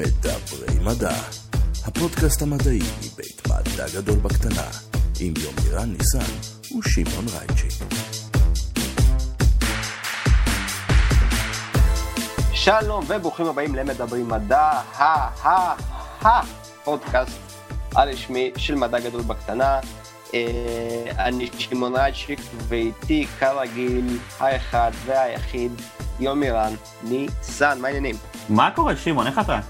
מדברי מדע, הפודקאסט המדעי מבית מדע גדול בקטנה, עם יומירן ניסן ושמעון רייצ'י. שלום וברוכים הבאים למדברים מדע, הפודקאסט הרשמי של מדע גדול בקטנה. אה, אני שמעון רייצ'יק ואיתי כרגיל האחד והיחיד יומירן ניסן, מה העניינים? מה קורה, שמעון? איך אתה?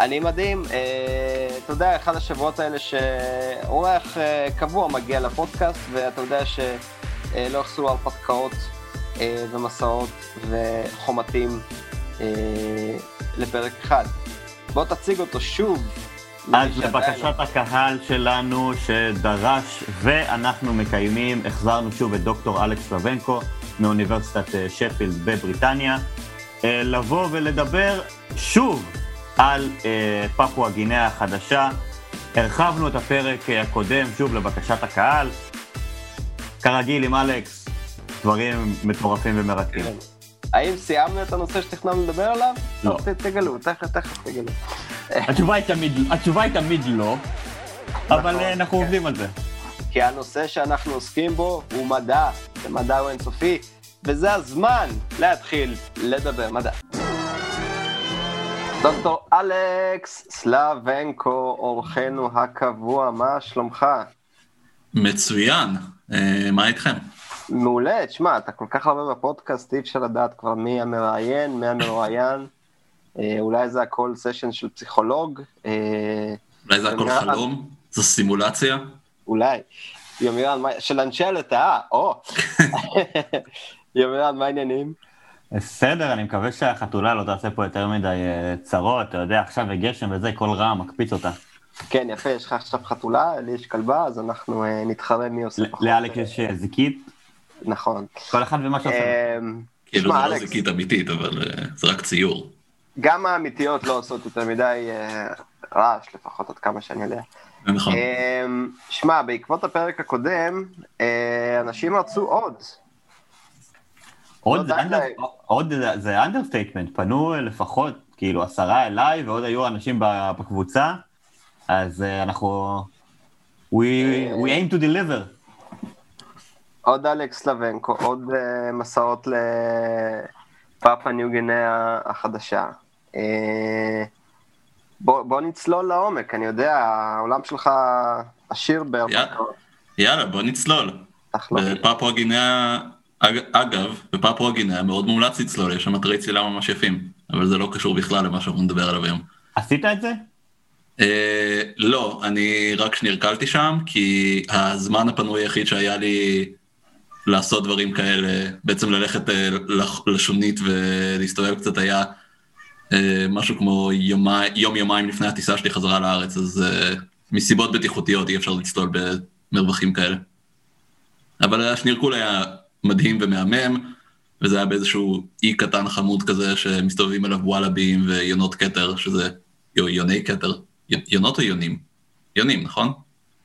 אני מדהים, אה, אתה יודע, אחד השבועות האלה שאורח אה, קבוע מגיע לפודקאסט, ואתה יודע שלא יחסו הרפתקאות אה, ומסעות וחומתים אה, לפרק אחד. בוא תציג אותו שוב. אז לבקשת הקהל שלנו שדרש ואנחנו מקיימים, החזרנו שוב את דוקטור אלכס לבנקו מאוניברסיטת אה, שפילד בבריטניה, אה, לבוא ולדבר שוב על אה, פפואה גינאה החדשה. הרחבנו את הפרק אה, הקודם שוב לבקשת הקהל. כרגיל עם אלכס, דברים מטורפים ומרתקים. כן. האם סיימנו את הנושא שתכננו לדבר עליו? לא. תגלו, תכף תכף תגלו. התשובה היא תמיד, התשובה היא תמיד לא, אבל נכון, אנחנו כן. עובדים על זה. כי הנושא שאנחנו עוסקים בו הוא מדע, ומדע הוא אינסופי, וזה הזמן להתחיל לדבר מדע. דוקטור אלכס סלבנקו, אורחנו הקבוע, מה שלומך? מצוין, אה, מה איתכם? מעולה, תשמע, אתה כל כך הרבה בפודקאסט, אי אפשר לדעת כבר מי המראיין, מי המרואיין. אה, אולי זה הכל סשן של פסיכולוג, אה, אולי זה הכל. חלום? זו סימולציה? אולי. יומירן, של אנשי הלטאה, או. יומירן, מה העניינים? בסדר, אני מקווה שהחתולה לא תעשה פה יותר מדי אה, צרות, אתה יודע, עכשיו הגשם וזה, כל רע מקפיץ אותה. כן, יפה, יש לך עכשיו חתולה, לי יש כלבה, אז אנחנו אה, נתחרה מי עושה פחות. לאלק יש אה, זיקית, נכון. כל אחד ומה שעושה. אמ, כאילו זה לא זיקית אמיתית, אבל זה רק ציור. גם האמיתיות לא עושות יותר מדי רעש, לפחות עד כמה שאני יודע. נכון. אמ, שמע, בעקבות הפרק הקודם, אנשים רצו עוד. עוד לא זה under-. עוד זה- זה understatement, פנו לפחות כאילו עשרה אליי ועוד היו אנשים בקבוצה, אז אה, אנחנו... We we aim to deliver. עוד אלכס לבנקו, עוד אה, מסעות לפאפה ניו גינאה החדשה. אה, בוא, בוא נצלול לעומק, אני יודע, העולם שלך עשיר בהרפתקאות. יאללה, בוא נצלול. בפפואה גינאה, אגב, בפפואה גינאה מאוד מומלץ לצלול, יש שם אתרי צלילה ממש יפים, אבל זה לא קשור בכלל למה שאנחנו נדבר עליו היום. עשית את זה? אה, לא, אני רק שנרקלתי שם, כי הזמן הפנוי היחיד שהיה לי לעשות דברים כאלה, בעצם ללכת אה, לשונית ולהסתובב קצת היה אה, משהו כמו יומי- יום-יומיים לפני הטיסה שלי חזרה לארץ, אז אה, מסיבות בטיחותיות אי אפשר לצלול במרווחים כאלה. אבל השנירקול היה מדהים ומהמם, וזה היה באיזשהו אי קטן חמוד כזה שמסתובבים אליו וואלאבים ויונות כתר, שזה יו- יוני כתר. יונות או יונים? יונים, נכון?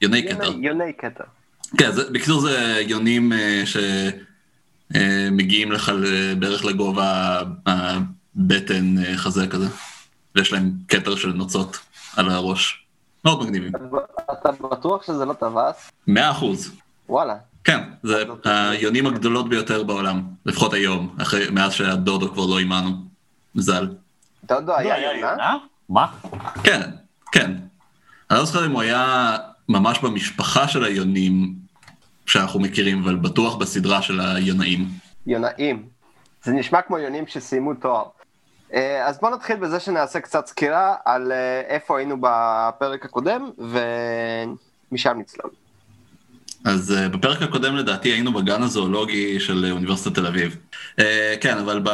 יוני כתר. יוני- קטע. כן, זה, בקיצור זה יונים אה, שמגיעים לך ל- בערך לגובה הבטן אה, חזה כזה, ויש להם כתר של נוצות על הראש. מאוד מגניבים. אתה בטוח שזה לא טווס? מאה אחוז. וואלה. כן, זה היונים הגדולות ביותר בעולם, לפחות היום, אחרי, מאז שהדודו כבר לא עימנו. מזל. דודו לא, היה יונה? מה? כן, כן. אני לא זוכר אם הוא היה ממש במשפחה של היונים שאנחנו מכירים, אבל בטוח בסדרה של היונאים. יונאים. זה נשמע כמו יונים שסיימו תואר. אה, אז בואו נתחיל בזה שנעשה קצת סקירה על אה, איפה היינו בפרק הקודם, ומשם נצלול. אז uh, בפרק הקודם לדעתי היינו בגן הזואולוגי של אה, אוניברסיטת תל אביב. Uh, כן, אבל ב,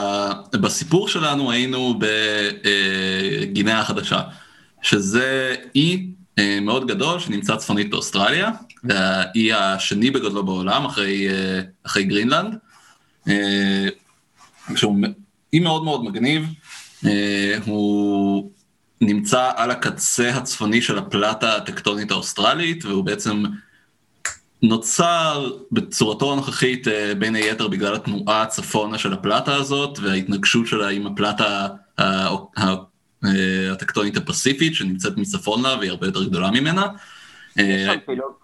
בסיפור שלנו היינו בגינאה החדשה, שזה אי uh, מאוד גדול שנמצא צפונית באוסטרליה, והאי השני בגודלו בעולם אחרי, uh, אחרי גרינלנד, שהוא אי מאוד מאוד מגניב, הוא נמצא על הקצה הצפוני של הפלטה הטקטונית האוסטרלית, והוא בעצם נוצר בצורתו הנוכחית אה, בין היתר בגלל התנועה הצפונה של הפלטה הזאת וההתנגשות שלה עם הפלטה ה- ה- הטקטונית הפסיפית שנמצאת מצפון לה והיא הרבה יותר גדולה ממנה. יש שם פעילות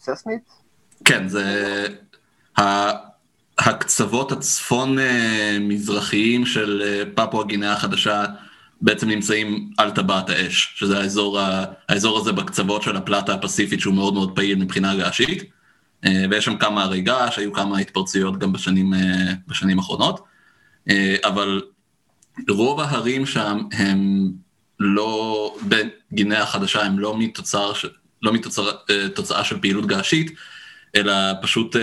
ססמית? כן, זה... הקצוות הצפון-מזרחיים של פפואה גינאה החדשה בעצם נמצאים על טבעת האש, שזה האזור, האזור הזה בקצוות של הפלטה הפסיפית שהוא מאוד מאוד פעיל מבחינה געשית, ויש שם כמה הרי געש, היו כמה התפרצויות גם בשנים, בשנים האחרונות, אבל רוב ההרים שם הם לא, בגינאה החדשה הם לא מתוצר, לא מתוצאה של פעילות געשית, אלא פשוט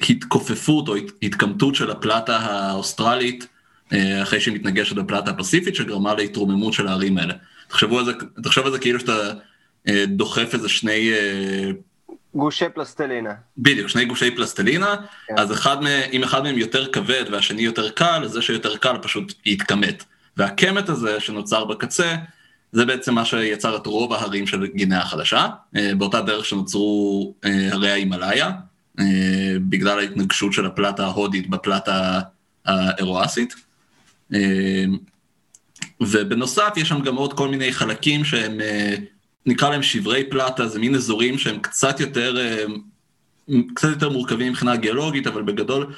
ההתכופפות או התקמטות של הפלטה האוסטרלית אחרי שהיא מתנגשת בפלטה הפסיפית שגרמה להתרוממות של הערים האלה. תחשבו על זה, תחשוב על זה כאילו שאתה דוחף איזה שני... גושי פלסטלינה. בדיוק, שני גושי פלסטלינה, כן. אז אחד אם אחד מהם יותר כבד והשני יותר קל, אז זה שיותר קל פשוט יתכמת. והקמט הזה שנוצר בקצה, זה בעצם מה שיצר את רוב ההרים של גינאה החדשה, באותה דרך שנוצרו הרי ההימאליה, בגלל ההתנגשות של הפלטה ההודית בפלטה האירואסית. ובנוסף יש שם גם עוד כל מיני חלקים שהם, נקרא להם שברי פלטה, זה מין אזורים שהם קצת יותר, קצת יותר מורכבים מבחינה גיאולוגית, אבל בגדול,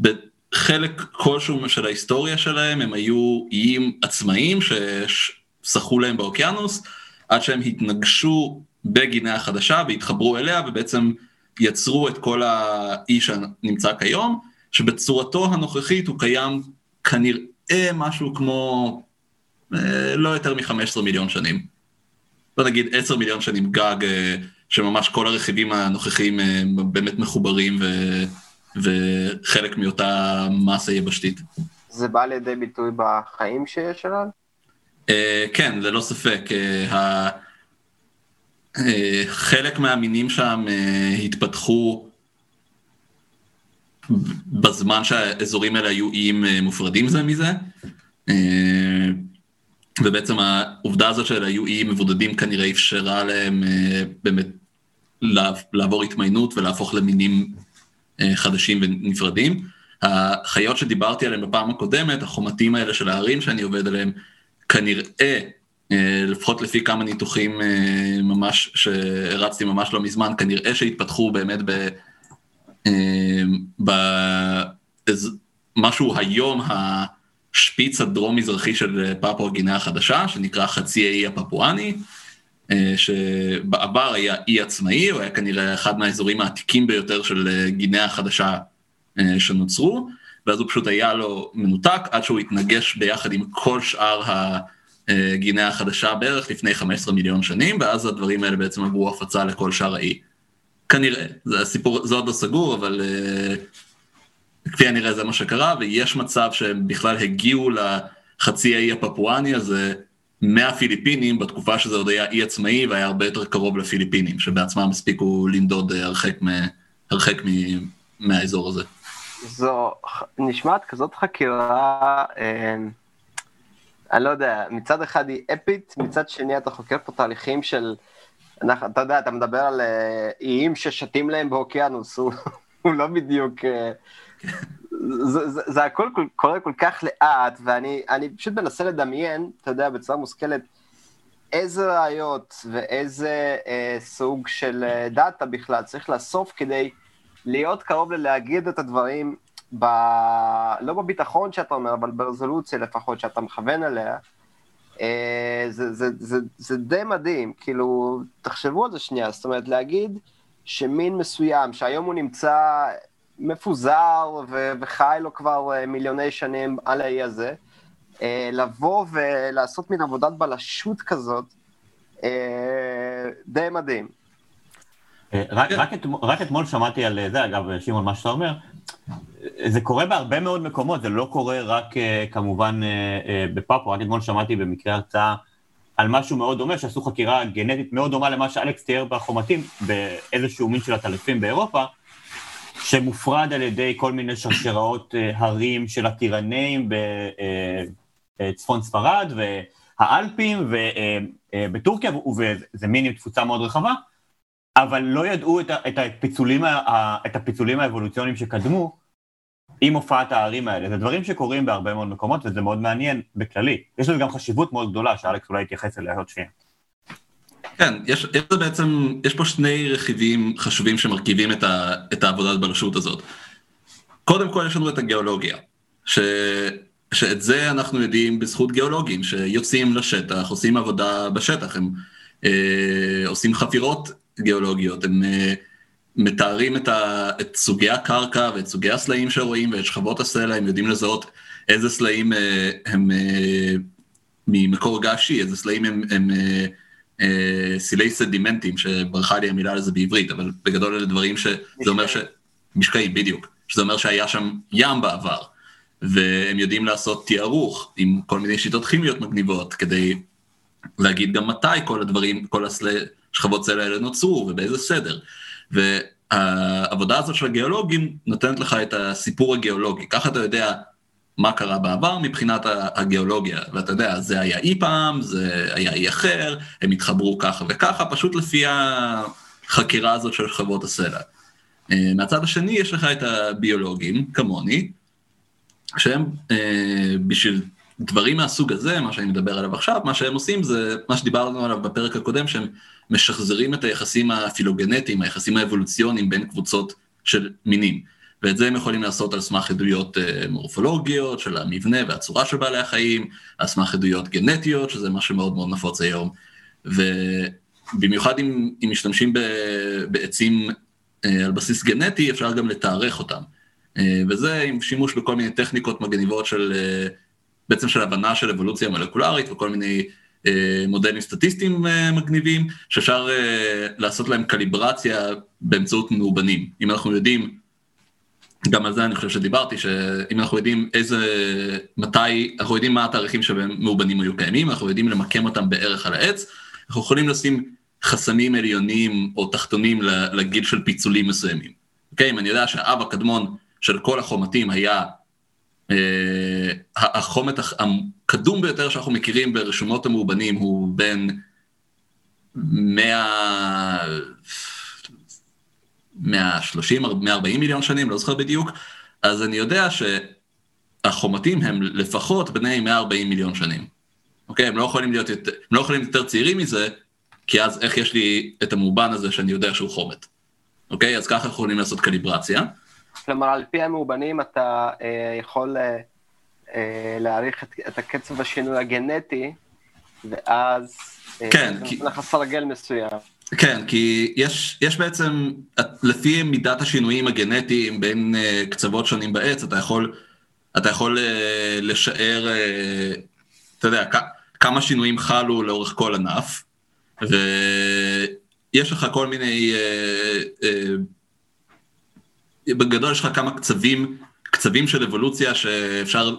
בחלק כלשהו של ההיסטוריה שלהם הם היו איים עצמאיים ששחו להם באוקיינוס, עד שהם התנגשו בגינאה החדשה והתחברו אליה ובעצם יצרו את כל האי שנמצא כיום, שבצורתו הנוכחית הוא קיים כנראה משהו כמו אה, לא יותר מ-15 מיליון שנים. בוא נגיד 10 מיליון שנים גג, אה, שממש כל הרכיבים הנוכחיים אה, באמת מחוברים ו, וחלק מאותה מסה יבשתית. זה בא לידי ביטוי בחיים שיש עליו? אה, כן, ללא ספק. אה, אה, חלק מהמינים שם אה, התפתחו בזמן שהאזורים האלה היו איים אה, מופרדים זה מזה, אה, ובעצם העובדה הזאת של היו איים מבודדים כנראה אפשרה להם אה, באמת לעבור התמיינות ולהפוך למינים חדשים ונפרדים. החיות שדיברתי עליהן בפעם הקודמת, החומתים האלה של הערים שאני עובד עליהם, כנראה, לפחות לפי כמה ניתוחים ממש, שהרצתי ממש לא מזמן, כנראה שהתפתחו באמת ב... במשהו היום השפיץ הדרום-מזרחי של פפואה גינאה החדשה, שנקרא חצי האי הפפואני, שבעבר היה אי עצמאי, הוא היה כנראה אחד מהאזורים העתיקים ביותר של גינאה החדשה שנוצרו, ואז הוא פשוט היה לו מנותק עד שהוא התנגש ביחד עם כל שאר הגינאה החדשה בערך לפני 15 מיליון שנים, ואז הדברים האלה בעצם עברו הפצה לכל שאר האי. כנראה, זה הסיפור, זה עוד לא סגור, אבל uh, כפי הנראה זה מה שקרה, ויש מצב שהם בכלל הגיעו לחצי האי הפפואני הזה מהפיליפינים, בתקופה שזה עוד היה אי עצמאי והיה הרבה יותר קרוב לפיליפינים, שבעצמם הספיקו לנדוד הרחק, מ, הרחק מ, מהאזור הזה. זו נשמעת כזאת חקירה, אה, אני לא יודע, מצד אחד היא אפית, מצד שני אתה חוקר פה תהליכים של... אנחנו, אתה יודע, אתה מדבר על אה, איים ששתים להם באוקיינוס, הוא, הוא לא בדיוק... אה, זה, זה, זה הכל קורה כל כך לאט, ואני פשוט מנסה לדמיין, אתה יודע, בצורה מושכלת, איזה ראיות ואיזה אה, סוג של אה, דאטה בכלל צריך לאסוף כדי להיות קרוב ללהגיד את הדברים, ב... לא בביטחון שאתה אומר, אבל ברזולוציה לפחות שאתה מכוון אליה. אה, זה, זה, זה, זה די מדהים, כאילו, תחשבו על זה שנייה, זאת אומרת, להגיד שמין מסוים, שהיום הוא נמצא מפוזר ו- וחי לו כבר אה, מיליוני שנים על האי הזה, אה, לבוא ולעשות מין עבודת בלשות כזאת, די מדהים. רק, רק, את, רק אתמול שמעתי על זה, אגב, שמעון, מה שאתה אומר, זה קורה בהרבה מאוד מקומות, זה לא קורה רק אה, כמובן אה, אה, בפאפו, רק אתמול שמעתי במקרה הרצאה על משהו מאוד דומה, שעשו חקירה גנטית מאוד דומה למה שאלכס תיאר בחומתים, באיזשהו מין של עטלפים באירופה, שמופרד על ידי כל מיני שרשראות הרים של הטירנים בצפון ספרד והאלפים ובטורקיה, וזה מין עם תפוצה מאוד רחבה, אבל לא ידעו את, הפיצולים, את הפיצולים האבולוציוניים שקדמו, עם הופעת הערים האלה. זה דברים שקורים בהרבה מאוד מקומות, וזה מאוד מעניין בכללי. יש לזה גם חשיבות מאוד גדולה, שאלכס אולי יתייחס אליה עוד שנייה. כן, יש, יש בעצם, יש פה שני רכיבים חשובים שמרכיבים את, ה, את העבודת בלשות הזאת. קודם כל יש לנו את הגיאולוגיה, ש, שאת זה אנחנו יודעים בזכות גיאולוגים שיוצאים לשטח, עושים עבודה בשטח, הם אה, עושים חפירות גיאולוגיות, הם אה, מתארים את, ה, את סוגי הקרקע ואת סוגי הסלעים שרואים ואת שכבות הסלע, הם יודעים לזהות איזה סלעים אה, הם אה, ממקור געשי, איזה סלעים הם, הם סילי סדימנטים, שברכה לי המילה לזה בעברית, אבל בגדול אלה דברים שזה אומר ש... משקעים, בדיוק. שזה אומר שהיה שם ים בעבר, והם יודעים לעשות תיארוך עם כל מיני שיטות כימיות מגניבות, כדי להגיד גם מתי כל הדברים, כל השכבות סלע האלה נוצרו ובאיזה סדר. והעבודה הזאת של הגיאולוגים נותנת לך את הסיפור הגיאולוגי, ככה אתה יודע מה קרה בעבר מבחינת הגיאולוגיה, ואתה יודע, זה היה אי פעם, זה היה אי אחר, הם התחברו ככה וככה, פשוט לפי החקירה הזאת של שכבות הסלע. אה, מהצד השני יש לך את הביולוגים, כמוני, שהם אה, בשביל דברים מהסוג הזה, מה שאני מדבר עליו עכשיו, מה שהם עושים זה מה שדיברנו עליו בפרק הקודם, שהם משחזרים את היחסים הפילוגנטיים, היחסים האבולוציוניים בין קבוצות של מינים. ואת זה הם יכולים לעשות על סמך עדויות אה, מורפולוגיות של המבנה והצורה של בעלי החיים, על סמך עדויות גנטיות, שזה מה שמאוד מאוד נפוץ היום. ובמיוחד אם, אם משתמשים בעצים אה, על בסיס גנטי, אפשר גם לתארך אותם. אה, וזה עם שימוש בכל מיני טכניקות מגניבות של, בעצם של הבנה של אבולוציה מולקולרית וכל מיני מודלים סטטיסטיים מגניבים, שאפשר לעשות להם קליברציה באמצעות מאובנים. אם אנחנו יודעים, גם על זה אני חושב שדיברתי, שאם אנחנו יודעים איזה, מתי, אנחנו יודעים מה התאריכים שבהם מאובנים היו קיימים, אנחנו יודעים למקם אותם בערך על העץ, אנחנו יכולים לשים חסמים עליונים או תחתונים לגיל של פיצולים מסוימים. אוקיי? אם אני יודע שהאב הקדמון של כל החומתים היה אה, החומת הקדום ביותר שאנחנו מכירים ברשומות המאובנים הוא בין 100... 130, 140 מיליון שנים, לא זוכר בדיוק, אז אני יודע שהחומתים הם לפחות בני 140 מיליון שנים. אוקיי? הם לא יכולים להיות יותר, הם לא יכולים יותר צעירים מזה, כי אז איך יש לי את המאובן הזה שאני יודע שהוא חומת. אוקיי? אז ככה יכולים לעשות קליברציה. כלומר, על פי המאובנים אתה אה, יכול אה, אה, להעריך את, את הקצב השינוי הגנטי, ואז... אה, כן, כי... לך סרגל מסוים. כן, כי יש, יש בעצם, לפי מידת השינויים הגנטיים בין uh, קצוות שונים בעץ, אתה יכול, אתה יכול uh, לשער, uh, אתה יודע, כ- כמה שינויים חלו לאורך כל ענף, ויש לך כל מיני, uh, uh, בגדול יש לך כמה קצבים, קצבים של אבולוציה שאפשר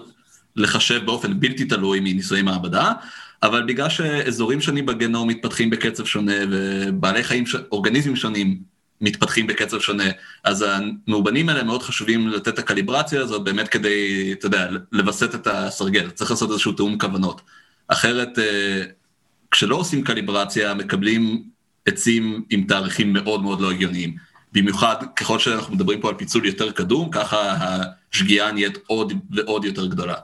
לחשב באופן בלתי תלוי מניסויי מעבדה, אבל בגלל שאזורים שונים בגנום מתפתחים בקצב שונה ובעלי חיים, ש... אורגניזמים שונים מתפתחים בקצב שונה, אז המאובנים האלה מאוד חשובים לתת את הקליברציה הזאת באמת כדי, אתה יודע, לווסת את הסרגל, צריך לעשות איזשהו תיאום כוונות. אחרת, אה, כשלא עושים קליברציה, מקבלים עצים עם תאריכים מאוד מאוד לא הגיוניים. במיוחד ככל שאנחנו מדברים פה על פיצול יותר קדום, ככה השגיאה נהיית עוד ועוד יותר גדולה.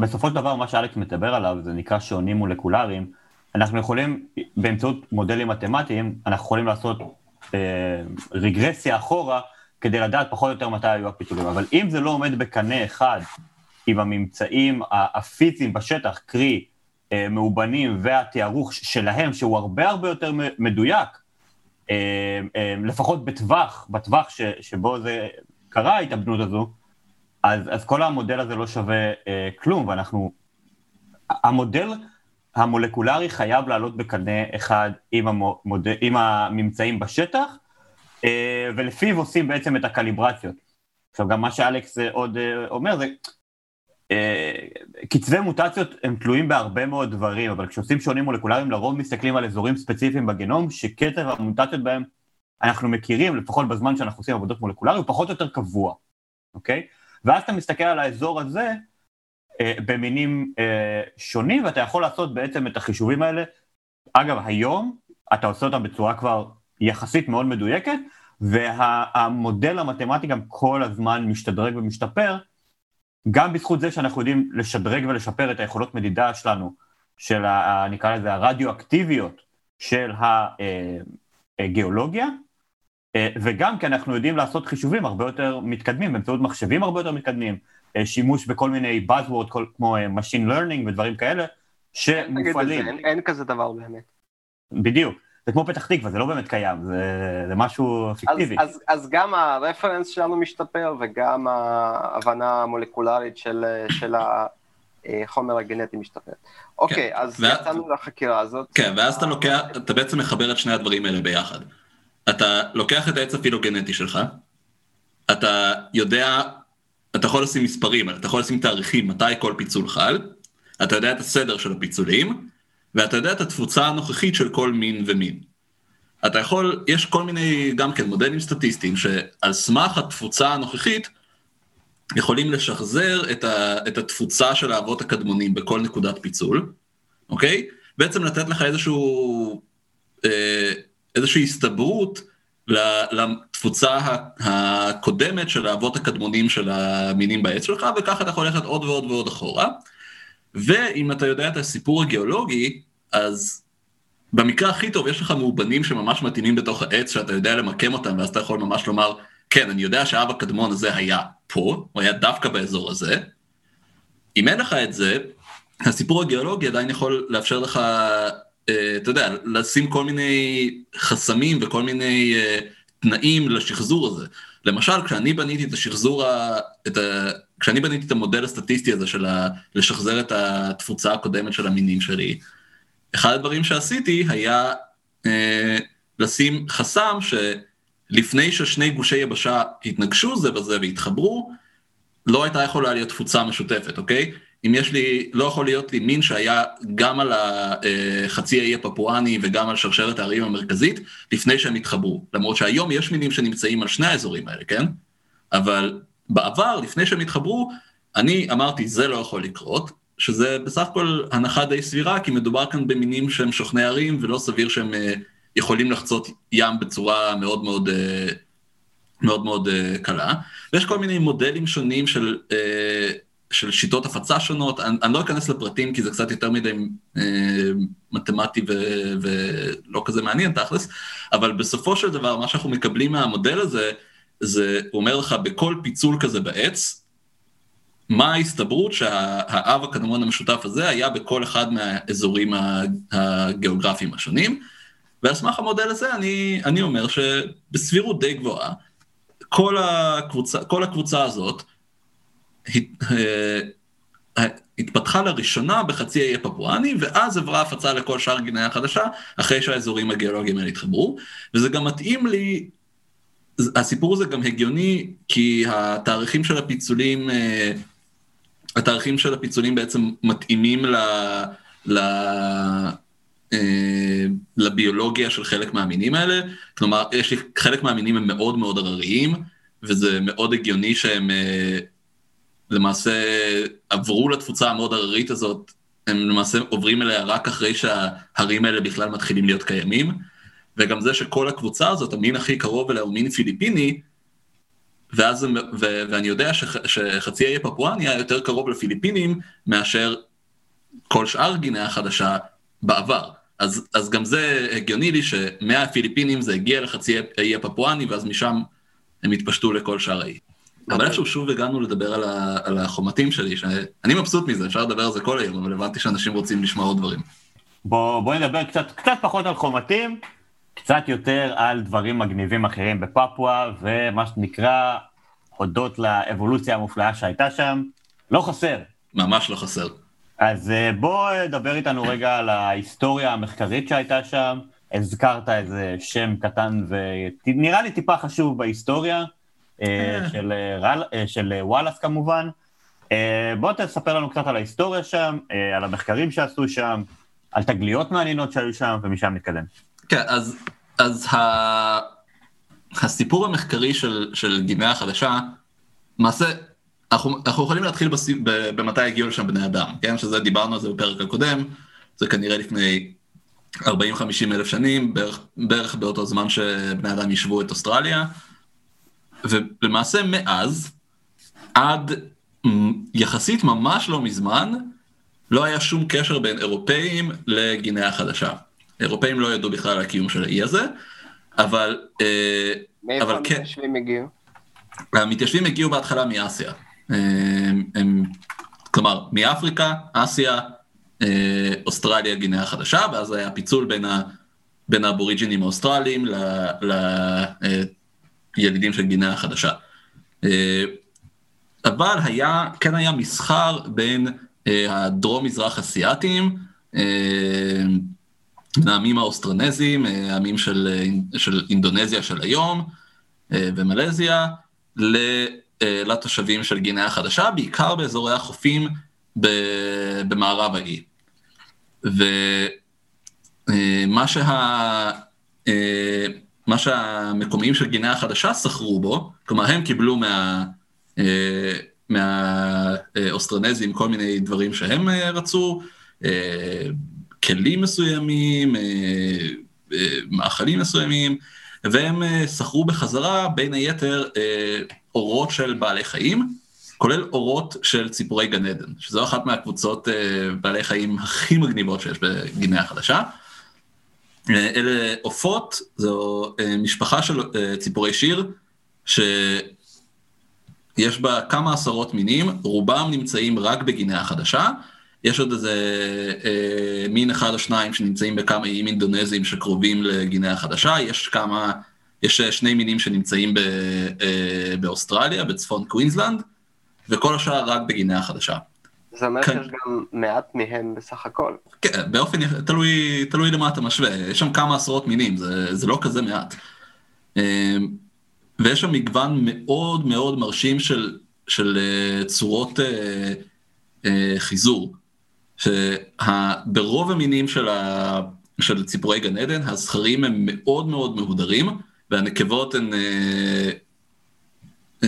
בסופו של דבר מה שאלכס מדבר עליו זה נקרא שעונים מולקולריים. אנחנו יכולים באמצעות מודלים מתמטיים, אנחנו יכולים לעשות אה, רגרסיה אחורה כדי לדעת פחות או יותר מתי היו הפיתולים. אבל אם זה לא עומד בקנה אחד עם הממצאים הפיזיים בשטח, קרי אה, מאובנים והתיארוך שלהם, שהוא הרבה הרבה יותר מדויק, לפחות בטווח, בטווח ש, שבו זה קרה ההתאבנות הזו, אז, אז כל המודל הזה לא שווה אה, כלום, ואנחנו... המודל המולקולרי חייב לעלות בקנה אחד עם, המוד... עם הממצאים בשטח, אה, ולפיו עושים בעצם את הקליברציות. עכשיו, גם מה שאלכס אה, עוד אה, אומר זה, קצבי מוטציות הם תלויים בהרבה מאוד דברים, אבל כשעושים שונים מולקולריים, לרוב מסתכלים על אזורים ספציפיים בגנום, שקצב המוטציות בהם אנחנו מכירים, לפחות בזמן שאנחנו עושים עבודות מולקולריות, הוא פחות או יותר קבוע, אוקיי? ואז אתה מסתכל על האזור הזה אה, במינים אה, שונים, ואתה יכול לעשות בעצם את החישובים האלה. אגב, היום אתה עושה אותם בצורה כבר יחסית מאוד מדויקת, והמודל המתמטי גם כל הזמן משתדרג ומשתפר, גם בזכות זה שאנחנו יודעים לשדרג ולשפר את היכולות מדידה שלנו, של, ה, נקרא לזה, הרדיואקטיביות של הגיאולוגיה, אה, וגם כי אנחנו יודעים לעשות חישובים הרבה יותר מתקדמים, באמצעות מחשבים הרבה יותר מתקדמים, אה, שימוש בכל מיני buzzword כמו אה, machine learning ודברים כאלה, שמופעלים. אין, אין כזה דבר באמת. בדיוק. זה כמו פתח תקווה, זה לא באמת קיים, זה, זה משהו פיקטיבי. אז, אז, אז גם הרפרנס שלנו משתפר וגם ההבנה המולקולרית של, של החומר הגנטי משתפר. אוקיי, כן. אז ואז, יצאנו לחקירה הזאת. כן, ואז אתה לוקח, אתה בעצם מחבר את שני הדברים האלה ביחד. אתה לוקח את העץ הפילוגנטי שלך, אתה יודע, אתה יכול לשים מספרים, אתה יכול לשים תאריכים מתי כל פיצול חל, אתה יודע את הסדר של הפיצולים, ואתה יודע את התפוצה הנוכחית של כל מין ומין. אתה יכול, יש כל מיני גם כן מודלים סטטיסטיים שעל סמך התפוצה הנוכחית יכולים לשחזר את, ה, את התפוצה של האבות הקדמונים בכל נקודת פיצול, אוקיי? בעצם לתת לך איזשהו, אה, איזושהי הסתברות לתפוצה הקודמת של האבות הקדמונים של המינים בעץ שלך, וככה אתה יכול ללכת עוד ועוד ועוד אחורה. ואם אתה יודע את הסיפור הגיאולוגי, אז במקרה הכי טוב יש לך מאובנים שממש מתאימים בתוך העץ, שאתה יודע למקם אותם, ואז אתה יכול ממש לומר, כן, אני יודע שהאב הקדמון הזה היה פה, הוא היה דווקא באזור הזה. אם אין לך את זה, הסיפור הגיאולוגי עדיין יכול לאפשר לך, אה, אתה יודע, לשים כל מיני חסמים וכל מיני אה, תנאים לשחזור הזה. למשל, כשאני בניתי את השחזור, ה, את כשאני בניתי את המודל הסטטיסטי הזה של ה, לשחזר את התפוצה הקודמת של המינים שלי, אחד הדברים שעשיתי היה אה, לשים חסם שלפני ששני גושי יבשה התנגשו זה בזה והתחברו, לא הייתה יכולה להיות תפוצה משותפת, אוקיי? אם יש לי, לא יכול להיות לי מין שהיה גם על החצי האי הפפואני וגם על שרשרת הערים המרכזית, לפני שהם התחברו. למרות שהיום יש מינים שנמצאים על שני האזורים האלה, כן? אבל בעבר, לפני שהם התחברו, אני אמרתי, זה לא יכול לקרות, שזה בסך הכל הנחה די סבירה, כי מדובר כאן במינים שהם שוכני ערים, ולא סביר שהם uh, יכולים לחצות ים בצורה מאוד מאוד, uh, מאוד, מאוד uh, קלה. ויש כל מיני מודלים שונים של, uh, של שיטות הפצה שונות, אני, אני לא אכנס לפרטים כי זה קצת יותר מדי uh, מתמטי ו, ולא כזה מעניין תכלס, אבל בסופו של דבר, מה שאנחנו מקבלים מהמודל הזה, זה, אומר לך, בכל פיצול כזה בעץ, מה ההסתברות שהאב הקדמון המשותף הזה היה בכל אחד מהאזורים הגיאוגרפיים השונים, ועל סמך המודל הזה אני, אני אומר שבסבירות די גבוהה, כל הקבוצה, כל הקבוצה הזאת אה, התפתחה לראשונה בחצי האי הפפואני, ואז עברה הפצה לכל שאר גינאה החדשה, אחרי שהאזורים הגיאולוגיים האלה התחברו, וזה גם מתאים לי, הסיפור הזה גם הגיוני, כי התאריכים של הפיצולים אה, התאריכים של הפיצולים בעצם מתאימים ל... ל... אה, לביולוגיה של חלק מהמינים האלה, כלומר, יש לי, חלק מהמינים הם מאוד מאוד הרריים, וזה מאוד הגיוני שהם אה, למעשה עברו לתפוצה המאוד הררית הזאת, הם למעשה עוברים אליה רק אחרי שההרים האלה בכלל מתחילים להיות קיימים, וגם זה שכל הקבוצה הזאת, המין הכי קרוב אליה הוא מין פיליפיני, ואז, ו, ואני יודע שח, שחצי האי פפואניה יותר קרוב לפיליפינים מאשר כל שאר גינאה החדשה בעבר. אז, אז גם זה הגיוני לי שמהפיליפינים זה הגיע לחצי האי הפפואני, ואז משם הם התפשטו לכל שאר האי. אבל אוקיי. איכשהו שוב הגענו לדבר על, ה, על החומתים שלי, שאני מבסוט מזה, אפשר לדבר על זה כל היום, אבל הבנתי שאנשים רוצים לשמוע עוד דברים. בואו בוא נדבר קצת, קצת פחות על חומתים, קצת יותר על דברים מגניבים אחרים בפפואה, ומה שנקרא, הודות לאבולוציה המופלאה שהייתה שם, לא חסר. ממש לא חסר. אז אה, בוא דבר איתנו רגע על ההיסטוריה המחקרית שהייתה שם. הזכרת איזה שם קטן ונראה לי טיפה חשוב בהיסטוריה, אה, של, אה, של וואלאס כמובן. בוא תספר לנו קצת על ההיסטוריה שם, על המחקרים שעשו שם, על תגליות מעניינות שהיו שם, ומשם נתקדם. כן, אז, אז ה... הסיפור המחקרי של, של גימיה החדשה, למעשה, אנחנו, אנחנו יכולים להתחיל בס... במתי הגיעו לשם בני אדם, כן? שזה, דיברנו על זה בפרק הקודם, זה כנראה לפני 40-50 אלף שנים, בערך, בערך באותו זמן שבני אדם ישבו את אוסטרליה, ולמעשה מאז, עד יחסית ממש לא מזמן, לא היה שום קשר בין אירופאים לגינאה החדשה. אירופאים לא ידעו בכלל על הקיום של האי הזה, אבל... אה, מאיפה המתיישבים כן, הגיעו? המתיישבים הגיעו בהתחלה מאסיה. הם, הם, כלומר, מאפריקה, אסיה, אה, אוסטרליה, גינאה החדשה, ואז היה פיצול בין, ה, בין האבוריג'ינים האוסטרליים לילידים של גינאה החדשה. אבל היה, כן היה מסחר בין אה, הדרום-מזרח אסיאתיים, אה, העמים האוסטרנזים, אה, העמים של, של אינדונזיה של היום ומלזיה, לתושבים של גינאה החדשה, בעיקר באזורי החופים במערב האי. ומה שה... מה שהמקומיים של גינאה החדשה שכרו בו, כלומר הם קיבלו מה... מהאוסטרנזים כל מיני דברים שהם אה, רצו, אה, כלים מסוימים, אה, מאכלים מסוימים, והם שכרו בחזרה בין היתר אורות של בעלי חיים, כולל אורות של ציפורי גן עדן, שזו אחת מהקבוצות בעלי חיים הכי מגניבות שיש בגינאה החדשה. אלה עופות, זו משפחה של ציפורי שיר, ש... יש בה כמה עשרות מינים, רובם נמצאים רק בגינאה החדשה, יש עוד איזה אה, מין אחד או שניים שנמצאים בכמה איים אינדונזיים שקרובים לגינאה החדשה, יש כמה, יש שני מינים שנמצאים ב, אה, באוסטרליה, בצפון קווינסלנד, וכל השאר רק בגינאה החדשה. זה אומר כן. שיש גם מעט מהם בסך הכל. כן, באופן, תלוי, תלוי למה אתה משווה, יש שם כמה עשרות מינים, זה, זה לא כזה מעט. אה, ויש שם מגוון מאוד מאוד מרשים של, של uh, צורות חיזור. שברוב המינים של, ה, של ציפורי גן עדן, הזכרים הם מאוד מאוד מהודרים, והנקבות הן uh, uh,